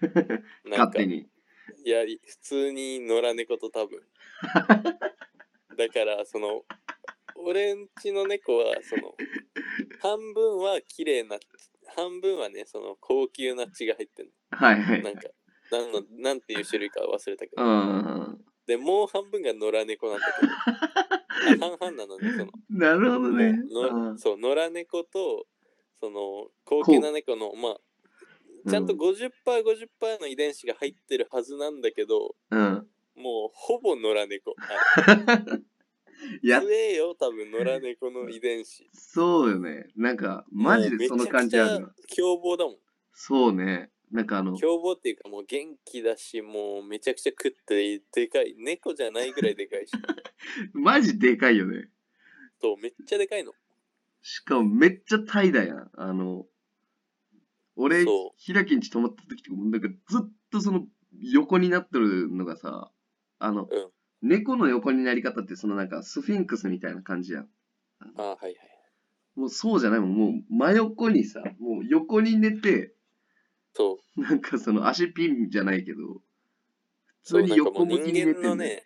なんか勝手、に。いや、普通に野良猫と多分。だから、その、俺んちの猫は、その、半分は綺麗な、半分はね、その高級な血が入ってるはいはい。なんか、なんの、なんていう種類か忘れたけど。うん。で、もう半分が野良猫なんだけど、あ 半々なのね、その。なるほどね。のうんそう野良猫とその高級な猫のまあちゃんとうん 50%50% の遺伝子が入ってるはずなんだけどうん。もうほぼ野良猫 やれ、強えよ多分野良猫の遺伝子そうよね。なんか、マジでその感じあるなもうめちゃ。くちゃ凶暴だもんそうね。なんかあの、凶暴っていうかもう元気だしもうめちゃくちゃ食ってでかい猫じゃないぐらいでかいし マジでかいよね。そうめっちゃでかいのしかもめっちゃ怠惰やん。あの、俺そ、ひらきんち泊まった時とかも、なんかずっとその横になってるのがさ、あの、うん。猫の横になり方ってそのなんかスフィンクスみたいな感じやん。あはいはい。もうそうじゃないもん。もう真横にさ、もう横に寝て、そう。なんかその足ピンじゃないけど、普通に横向きに寝て間ん。ののね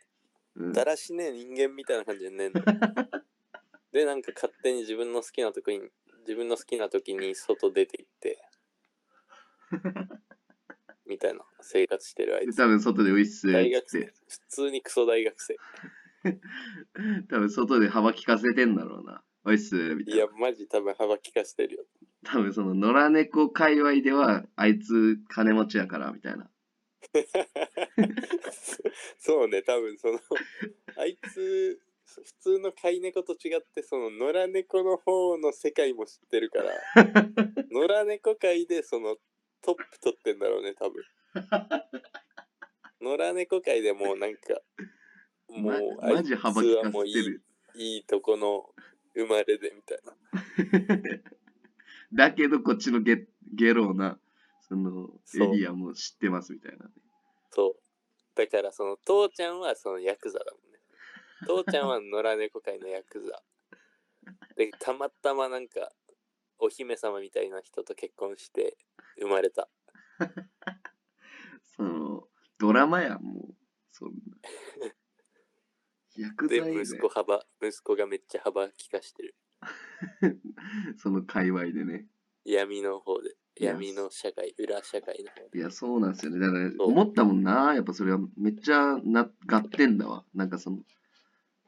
うん。だらしねえ人間みたいな感じで寝んの。でなんか勝手に自分の好きな時に自分の好きな時に外出て行って みたいな生活してるあいつで多分外でウィッスっ大学生普通にクソ大学生 多分外で幅利かせてんだろうな。ウィッスみたいないや。マジ多分幅利かしてるよ多分その野良猫界隈ではあいつ金持ちやからみたいな。そうね多分そのあいつ普通の飼い猫と違ってその野良猫の方の世界も知ってるから野良猫界でそのトップ取ってんだろうね多分。野良猫界でもうなんかもうまマジ幅利かせてあいつはもういる。いいいとこの生まれでみたいな。だけどこっちのゲゲローなそのエリアも知ってますみたいな。そう。だからその父ちゃんはそのヤクザだもんね。父ちゃんは野良猫界のヤクザ。で、たまたまなんか、お姫様みたいな人と結婚して生まれた。その、ドラマやん、もう。そんな。薬で、剤で息子幅、息子がめっちゃ幅利かしてる。その界隈でね。闇の方で。いや闇の社会、裏社会の方で。いや、そうなんですよね。だから、そう思ったもんな。やっぱそれはめっちゃな、がってんだわ。なんかその、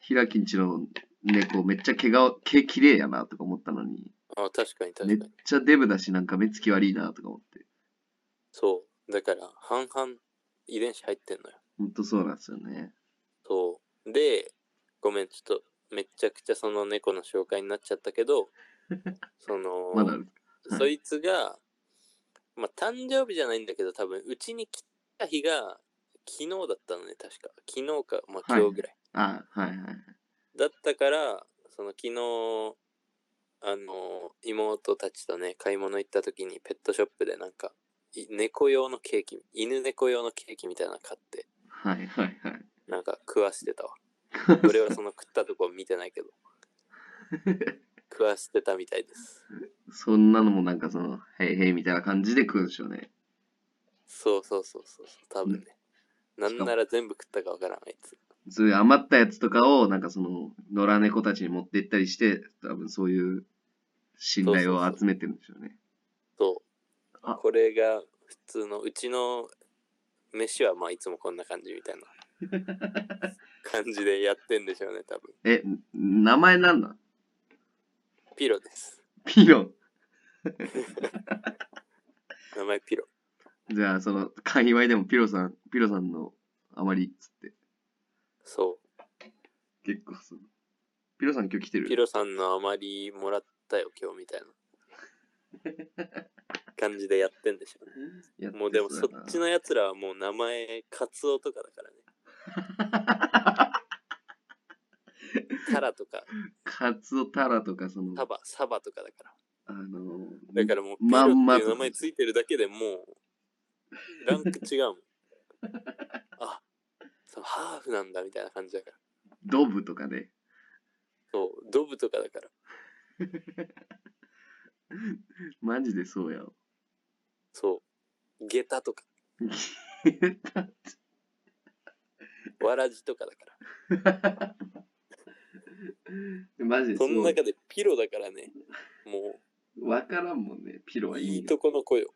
ひらきんちの猫、めっちゃ毛が、毛綺麗やなとか思ったのに、あ、確かにめっ確かに。ちゃデブだし、なんか目つき悪いなとか思って。そう。だから、半々遺伝子入ってんのよ。ほんとそうなんですよね。そう。で、ごめん、ちょっと、めちゃくちゃその猫の紹介になっちゃったけど、その、まだある。はいそいつが、まあ、誕生日じゃないんだけど、多分、うちに来た日が、昨日だったのね、確か。昨日か、まあ、はい今日ぐらい。あ、はいはい。だったから、その昨日、あの、妹たちとね、買い物行った時にペットショップでなんか、い猫用のケーキ、犬猫用のケーキみたいなの買って、はいはいはい。なんか食わしてたわ。俺はその食ったとこ見てないけど、食わしてたみたいです。そんなのもなんかその、へいへいみたいな感じで食うんでしょうね。そうそうそうそう、多分ね。なんしかもなら全部食ったかわからん、あいつ。そういう余ったやつとかを、なんかその、野良猫たちに持って行ったりして、多分そういう信頼を集めてるんでしょうね。そう。あこれが普通の、うちの飯はまあいつもこんな感じみたいな 感じでやってんでしょうね、多分。え、名前なんなんピロです。ピロ。名前ピロ。じゃあ、その、界隈でもピロさん、ピロさんのあまりっつって、そう。結構その、ピロさん今日来てる？ピロさんのあまりもらったよ、今日みたいな感じでやってんでしょうね。もうでもそっちのやつらはもう名前、カツオとかだからね。タラとか、カツオタラとか、その、サバ、サバとかだから。あの、だからもう、ピまんまとロっていう名前ついてるだけでもう、ランク違うもん。あ、そうハーフなんだみたいな感じだから。ドブとかね。そう、ドブとかだから。マジでそうやわ。そう、ゲタとか、わらじとかだから。マジでその中でピロだからね、もわからんもんね、ピロう、はいいいいとこの子よ。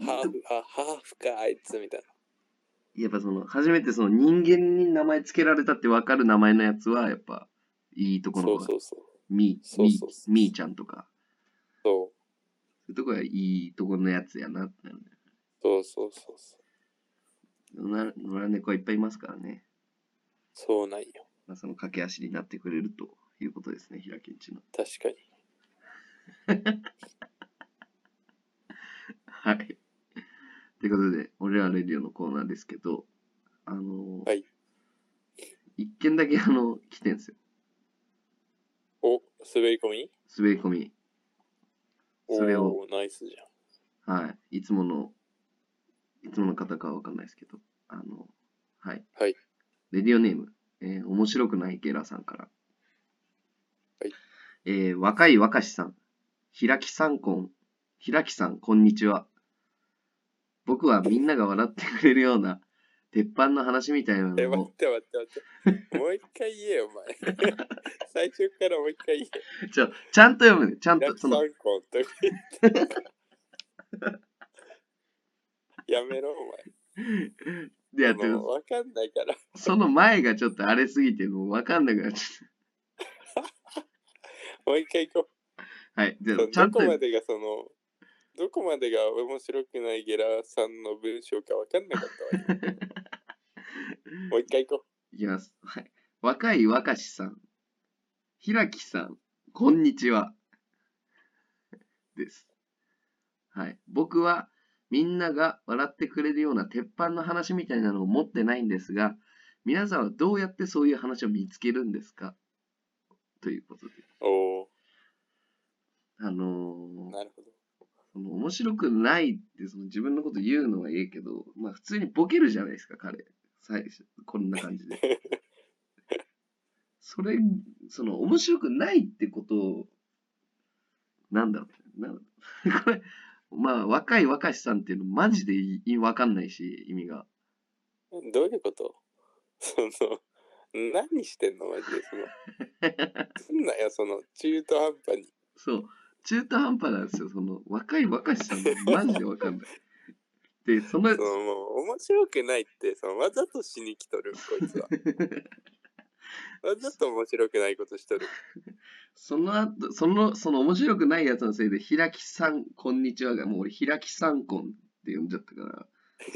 ハーフ、あ、ハーフか、あいつみたいな。やっぱその、初めてその人間に名前つけられたってわかる名前のやつは、やっぱ、いいところがそうそうそう。み、みそうそうそ、うみーちゃんとか、そうそういうとこがいいところのやつやなってなるね。そうそうそうそう。な野良猫はいっぱいいますからね。そうなんよ。まあ、その駆け足になってくれるということですね、平木んちの。確かに。はい。ということで、俺らレディオのコーナーですけど、あのーはい一件だけあの、来てんすよ。お、滑り込み？滑り込み。おそれをナイスじはい。いつもの、いつもの方かはわかんないですけど、あの、はい。はい。レディオネーム、えー面白くないゲラさんから。はい。えー若い若しさん、平木さんこん、平木さん、こんにちは。僕はみんなが笑ってくれるような、鉄板の話みたいなのを待って待って待って。もう一回言えよ、お前。最初からもう一回言え。ちょ、ちゃんと読むね。ちゃんと、その。やめろ、お前。でやってわかんないから。その前がちょっと荒れすぎて、もうわかんなくなっちゃっ もう一回行こた。はい。じゃう。あ、ちゃんとどこ、までがその、どこまでが面白くないゲラさんの文章かわかんなかったわ今。もう一回行こいきます。はい。若い若しさん、平木さん、こんにちは。です。はい。僕は、みんなが笑ってくれるような鉄板の話みたいなのを持ってないんですが、皆さんはどうやってそういう話を見つけるんですか？ということで。う。おおあのーなるほど。その面白くないってその自分のこと言うのはええけど、まあ普通にボケるじゃないですか、彼。最初、こんな感じで。それその面白くないってことを、なんだろう、なんだろうこれ、まあ、若い若しさんっていうのマジでいいわかんないし、意味が。どういうこと？その、何してんのマジでその。すんなよ、その、中途半端に。そう、中途半端なんですよ。その、若い若しさんマジでわかんない。で、そのそ、のもう面白くないって、そのわざとしに来とる、こいつは。わざと面白くないことしとる。その後、その、その面白くないやつのせいで、開きさん、こんにちはが、もう俺、開きさんこんって呼んじゃったから、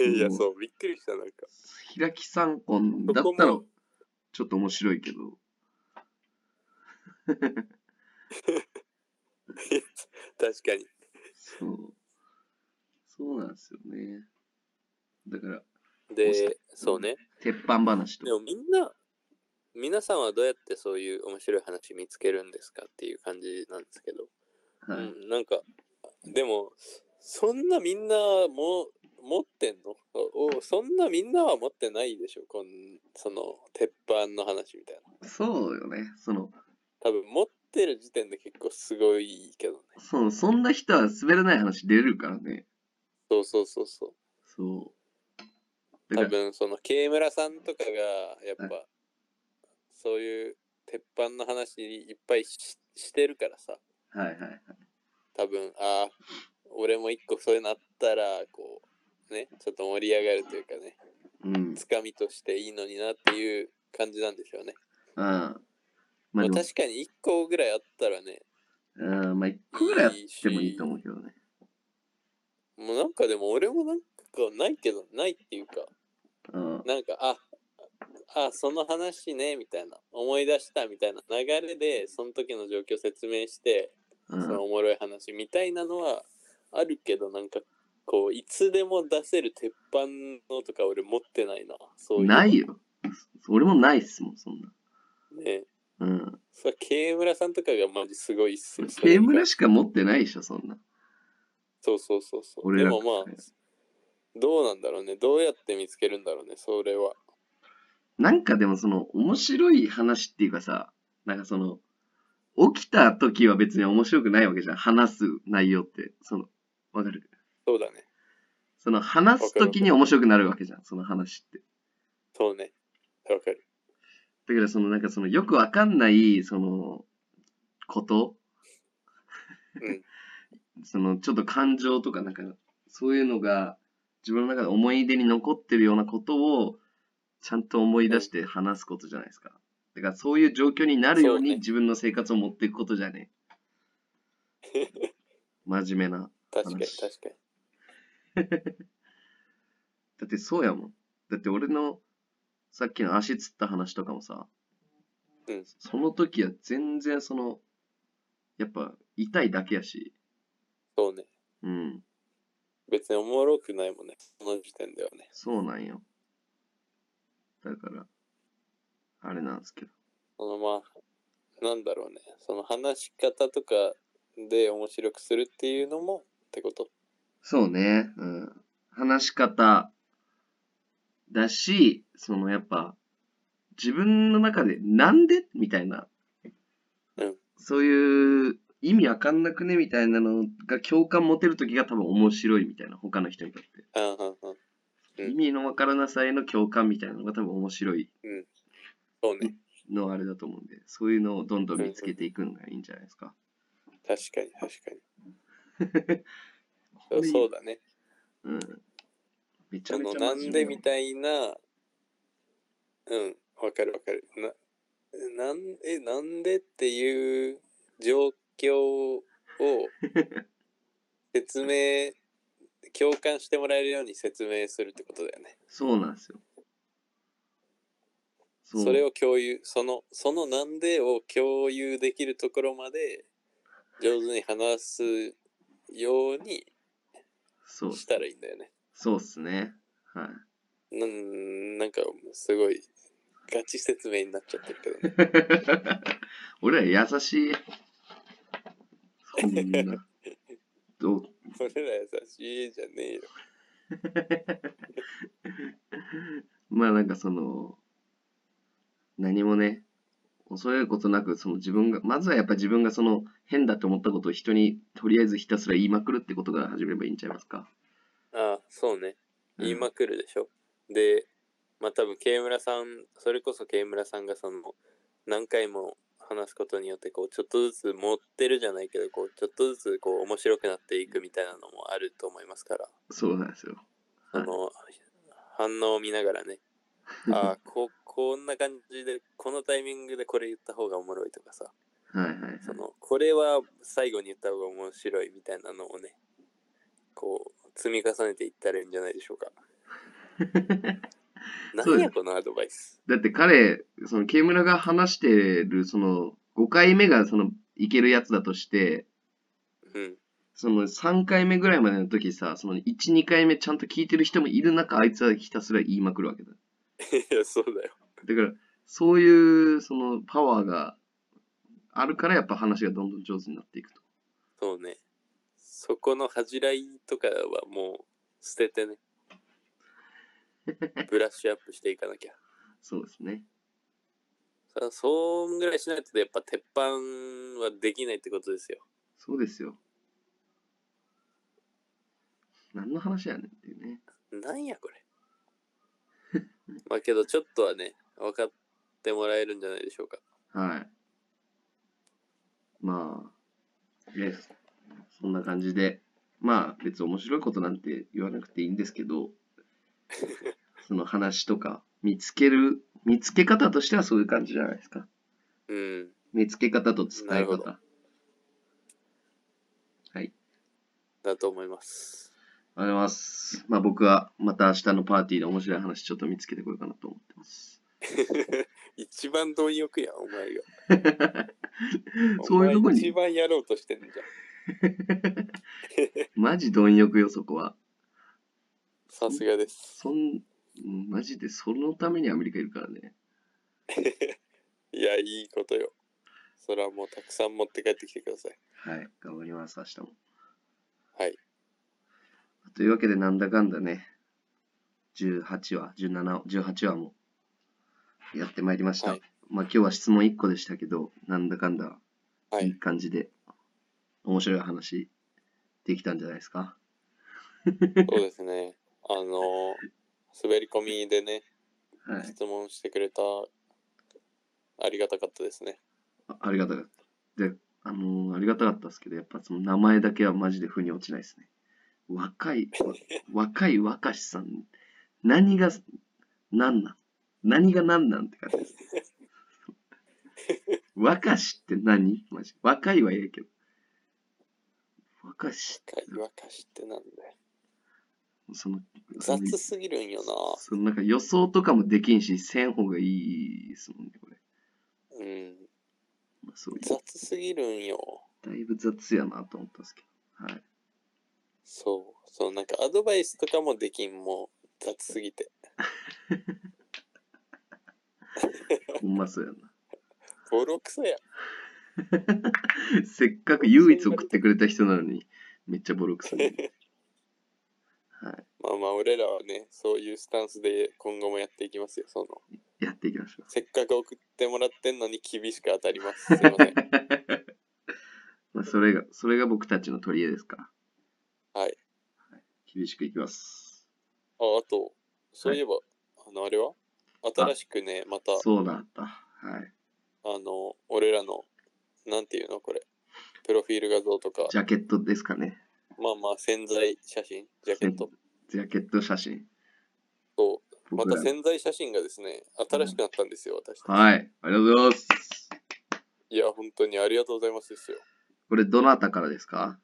いや、そう、びっくりした、なんか。開きさんこんだったらも、ちょっと面白いけど、確かに。そう。そうなんですよね。だから、で、そうね。鉄板話とで。もみんな、皆さんはどうやってそういう面白い話見つけるんですかっていう感じなんですけど、はい。うん、なんか、でも、そんなみんなも持ってんの？おおそんなみんなは持ってないでしょ？こんその鉄板の話みたいな。そうよね。その、多分持ってる時点で結構すごいけどね。そう、そんな人は滑らない話出れるからね。そうそうそうそう。そう。多分その慶村さんとかがやっぱはそういう鉄板の話いっぱいししてるからさはいはいはい。多分ああ俺も一個そういうのあったらこうねちょっと盛り上がるというかねうん。つかみとしていいのになっていう感じなんでしょうね。ああ。まあ、確かに一個ぐらいあったらねうん、まあ一個ぐらいあってもいいと思うけどね。もうなんかでも俺もなんかないけどないっていうかうん。なんかああその話ねみたいな思い出したみたいな流れでその時の状況説明してうんそのおもろい話みたいなのはあるけどなんかこういつでも出せる鉄板のとか俺持ってないなそういうのないよ。俺もないっすもん、そんな。ねうん。それ慶村さんとかがマジすごいっすよそれ刑村しか持ってないでしょ、そんな。そうそうそうそうでもまあどうなんだろうねどうやって見つけるんだろうねそれはなんかでもその面白い話っていうかさ、なんかその、起きた時は別に面白くないわけじゃん。話す内容って。その、わかる？そうだねその話す時に面白くなるわけじゃん、その話って。そうねわかるだからそのなんかそのよくわかんない、その、ことうんそのちょっと感情とかなんか、そういうのが自分の中で思い出に残ってるようなことをちゃんと思い出して話すことじゃないですか。だからそういう状況になるように自分の生活を持っていくことじゃね。真面目な。確かに話確かにだってそうやもん。だって俺のさっきの足つった話とかもさ、うん。その時は全然その、やっぱ痛いだけやし、そうね。うん、別におもろくないもんね。その時点ではね。そうなんよ。だから、あれなんですけど。そのまあなんだろうね。その話し方とかで面白くするっていうのもってこと。そうね、うん。話し方だし、そのやっぱ、自分の中でなんで？みたいな、うん。そういう意味わかんなくね？みたいなのが共感持てるときが多分面白いみたいな、他の人にとって。うん意味のわからなさへの共感みたいなのが多分面白い。そうね。のあれだと思うんで、そういうのをどんどん見つけていくのがいいんじゃないですか。確かに確かに。そうそうだね。うん。めちゃあのめちゃなんでみい。たいなうんわかるわかる。ななんえなんでっていう状況を説明共感してもらえるように説明するってことだよね。そうなんですよ。う。それを共有そのそのなんでを共有できるところまで上手に話すようにそう。したらいいんだよねそうっすね。はい。なんなんかすごいガチ説明になっちゃってるけどね 俺ら優しい。そんな。どう？俺ら優しいじゃねえよ まあなんかその、何もね、恐れることなく、その自分が、まずはやっぱ自分がその変だと思ったことを人にとりあえずひたすら言いまくるってことから始めればいいんちゃいますか。そうね。うん言いまくるでしょ。で、まあ多分、慶村さん、それこそ慶村さんがその、何回も話すことによって、こう、ちょっとずつ持ってるじゃないけど、こう、ちょっとずつ、こう、面白くなっていくみたいなのもあると思いますから、そうなんですよ。その、反応を見ながらね、ああ、こ、こんな感じで、このタイミングでこれ言った方がおもろいとかさ、はいはいはい。その、これは最後に言った方が面白いみたいなのをね、こう、積み重ねていったらいいんじゃないでしょうか。何やこのアドバイス。だって彼、その、ケ村が話してる、その、5回目が、その、いけるやつだとして、うん。その3回目ぐらいまでの時さ、その1、2回目ちゃんと聞いてる人もいる中、あいつはひたすら言いまくるわけだ。いや、そうだよ。だから、そういう、その、パワーがあるから、やっぱ話がどんどん上手になっていくと。そうね。そこの恥じらいとかはもう捨ててね。ブラッシュアップしていかなきゃ。そうですね。さそんぐらいしないとやっぱ鉄板はできないってことですよ。そうですよ。何の話やねんっていうね。なんやこれ。まあけどちょっとはね、分かってもらえるんじゃないでしょうか。はい。まあ、ね、そんな感じで、まあ別に面白いことなんて言わなくていいんですけど、その話とか見つける、見つけ方としてはそういう感じじゃないですか。うん。見つけ方と伝え方。はい。だと思います。ありがとうございます。まあ僕はまた明日のパーティーで面白い話ちょっと見つけてこようかなと思ってます。一番貪欲やん、お前が。そういうとこお前一に、番やろうとしてんじゃん。マジ貪欲よ、そこは。さすがです。そん、うんマジでそのためにアメリカいるからね。いや、いいことよ。それはもうたくさん持って帰ってきてください。はい、頑張ります、明日も。はい。というわけで、なんだかんだね、18話、17、18話もやってまいりました。はいまあ今日は質問1個でしたけど、なんだかんだはいい感じで、面白い話できたんじゃないですか？そうですね。あの、滑り込みでね、はい。質問してくれた、ありがたかったですね。あありがたかった。で、あのーありがたかったですけど、やっぱその名前だけはマジで腑に落ちないですね。若い、わ若い若しさん、何が、何なん？何が何なんって感じです。若しって何？マジ。若いはええけど。若し若い若しってなんだよ。その、その雑すぎるんよそのなんか予想とかもできんし、せん方がいいですもんね、これ。な。うん。まあ、そういう、雑すぎるんよ。だいぶ雑やなと思ったんですけど。はい。そう。そう、なんかアドバイスとかもできん、もう雑すぎて。ほんまそうやな。ボロクソや。せっかく唯一送ってくれた人なのに、めっちゃボロクソに。はい。まあまあ、俺らはね、そういうスタンスで今後もやっていきますよ。その、やっていきましょう。せっかく送ってもらってんのに厳しく当たります。すいません。まあそれが、それが僕たちの取り柄ですから。はい。厳しくいきます。あ、あと、そういえば、あの、あれは？新しくね、また、そうだった。はい。あの、俺らの、なんていうのこれ、プロフィール画像とか、ジャケットですかね。まあまあ、潜在写真、ジャケット。ジャケット写真。と、また潜在写真がですね、新しくなったんですよ、私たち。はい。ありがとうございます。いや、本当にありがとうございますですよ。これ、どなたからですか？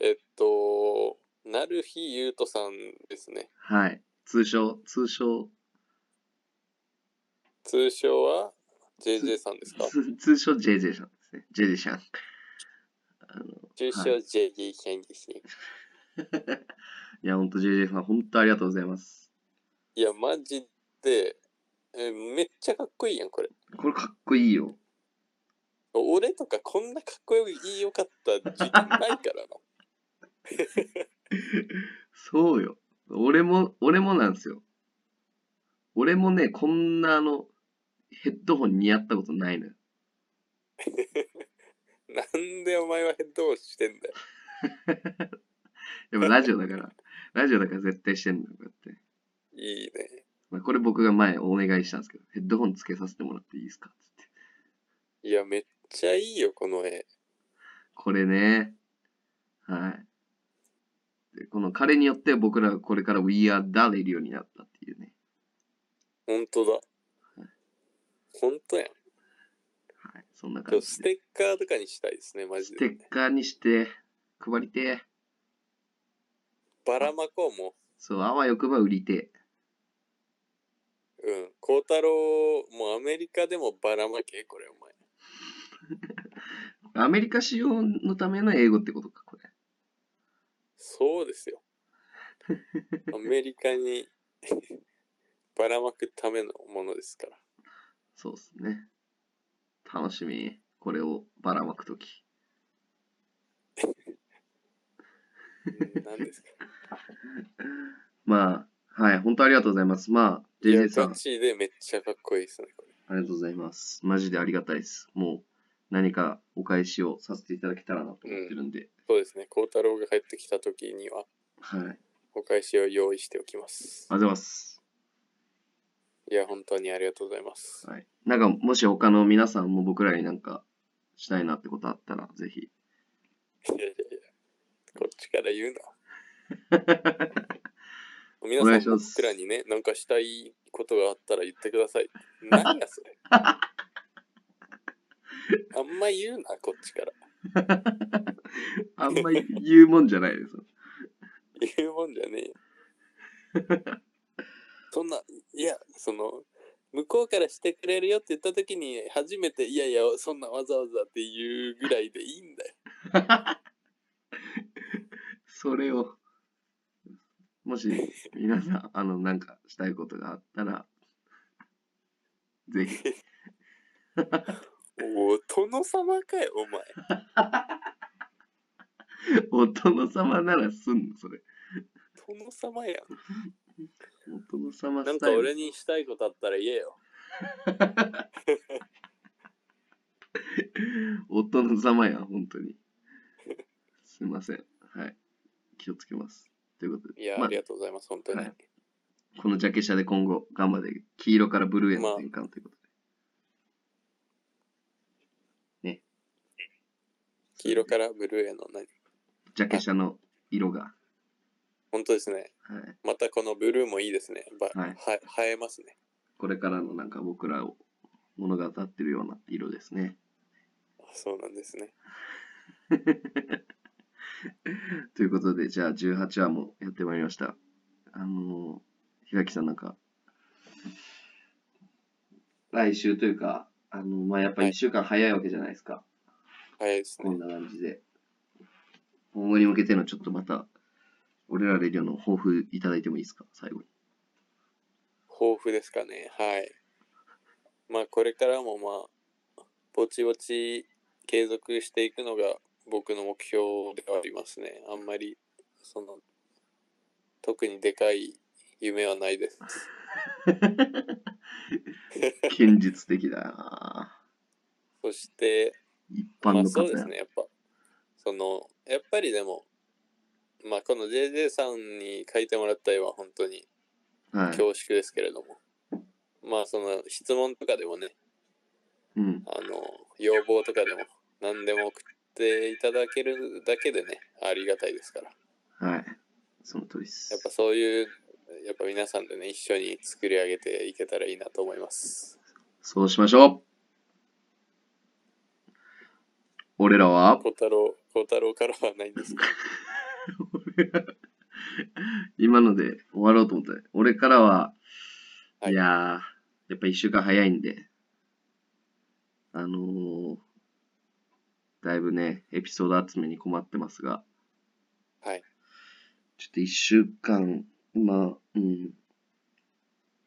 えっと、なるひゆうとさんですね。はい。通称、通称、通称は JJ さんですか？つ 通称 JJ さんですね。JJ さん。あの通称は JJ さんですね。いや、ほんと JJ さん、本当ありがとうございます。いや、マジで、えめっちゃかっこいいやん、これ。これかっこいいよ。俺とかこんなかっこよいよかった時期ないからな。そうよ。俺も、俺もなんですよ。俺もね、こんなあの、ヘッドホン似合ったことないのよ。なんでお前はヘッドホンしてんだよ。やっぱラジオだから、ラジオだから絶対してんのよ、こうやって。いいね。まあ、これ僕が前お願いしたんですけど、ヘッドホンつけさせてもらっていいですかつって。いや、めっちゃいいよ、この絵。これね。はい。でこの彼によって僕らがこれから We Are だれるようになったっていうね。ほんとだ。ほんとやん。はい。そんな感じで。ステッカーとかにしたいですね、マジスで、テッカーにして配りてえ。ばらまこうも。そう、あわよくば売りてうん。孝太郎、もうアメリカでもばらまけ、これお前。え。アメリカ仕様のための英語ってことか、これ。そうですよ。アメリカに ばらまくためのものですから。そうっすね。楽しみ。これをばらまくとき。うん何ですか？まあ、はい。本当ありがとうございます。まあ、JJ さんガ、チでめっちゃかっこいいですね、これ。ありがとうございます。マジでありがたいです。もう何かお返しをさせていただけたらなと思ってるんで。そうですね、孝太郎が帰ってきた時には、はい。ありがとうお返しを用意しておきます。ございます。いや、本当にありがとうございます。はい。なんか、もし他の皆さんも僕らになんかしたいなってことあったら、ぜひ。いやいやいや、こっちから言うな。皆さんもお願いします僕らにね、なんかしたいことがあったら言ってください。何やそれ。あんま言うな、こっちから。あんまり言うもんじゃないです。言うもんじゃねえよ。そんな、いや、その、向こうからしてくれるよって言った時に、初めて、いやいや、そんなわざわざって言うぐらいでいいんだよ。それを、もし皆さん、あの、なんかしたいことがあったら、ぜひ。お殿様かよ、お前。お殿様ならすんの、それ。殿様やん。お殿様なん。スタイル。か俺にしたいことあったら言えよ。お殿様や、本当に。すいません。はい。気をつけます。ということで、いや、まあありがとうございます、本当に。はいこのジャケ写で今後頑張って、黄色からブルーへの転換ということで。ね。黄色からブルーへの何ジャケ写の色が。本当ですね。はい。またこのブルーもいいですね。ばはいは映えますね。これからのなんか僕らを物語ってるような色ですね。あそうなんですね。ということで、じゃあ18話もやってまいりました。あのー、平木さんなんか、来週というか、あのまあ、やっぱり1週間早いわけじゃないですか。早いですね。こんな感じで。今後に向けてのちょっとまた、俺らレディオの抱負いただいてもいいですか？最後に。豊富ですかね。はい。まあ、これからもまあ、ぼちぼち継続していくのが僕の目標ではありますね。あんまり、その、特にでかい夢はないです。現実的だなそして、一般まあの方やそうですね、やっぱ、その、やっぱりでも、まあこの JJ さんに書いてもらった絵は本当にはい。恐縮ですけれども、まあその質問とかでもね、うん。あの、要望とかでも何でも送っていただけるだけでね、ありがたいですから。はい。その通りです。やっぱそういう、やっぱ皆さんでね、一緒に作り上げていけたらいいなと思います。そうしましょう。俺らは？小太郎、小太郎からはないんですか？今ので終わろうと思った。俺からは、はいい、やー、やっぱ一週間早いんで、あのー、だいぶね、エピソード集めに困ってますが、はい。ちょっと一週間、まあ、うん、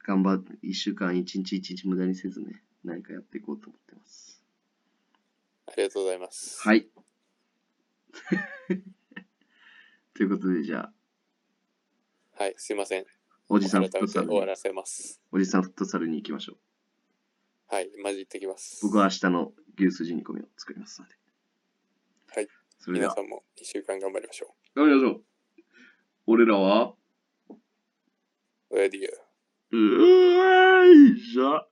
頑張って、一週間一日一日無駄にせずね、何かやっていこうと思ってます。ありがとうございます。はい。ということで、じゃあ、はい、すいません。おじさんフットサルに終わらせます。おじさんフットサルに行きましょう。はい、マジ行ってきます。僕は明日の牛すじ煮込みを作りますので。はい。それでは皆さ、んも1週間頑張りましょ頑張りましょう。俺らは、う。レディー。うーわー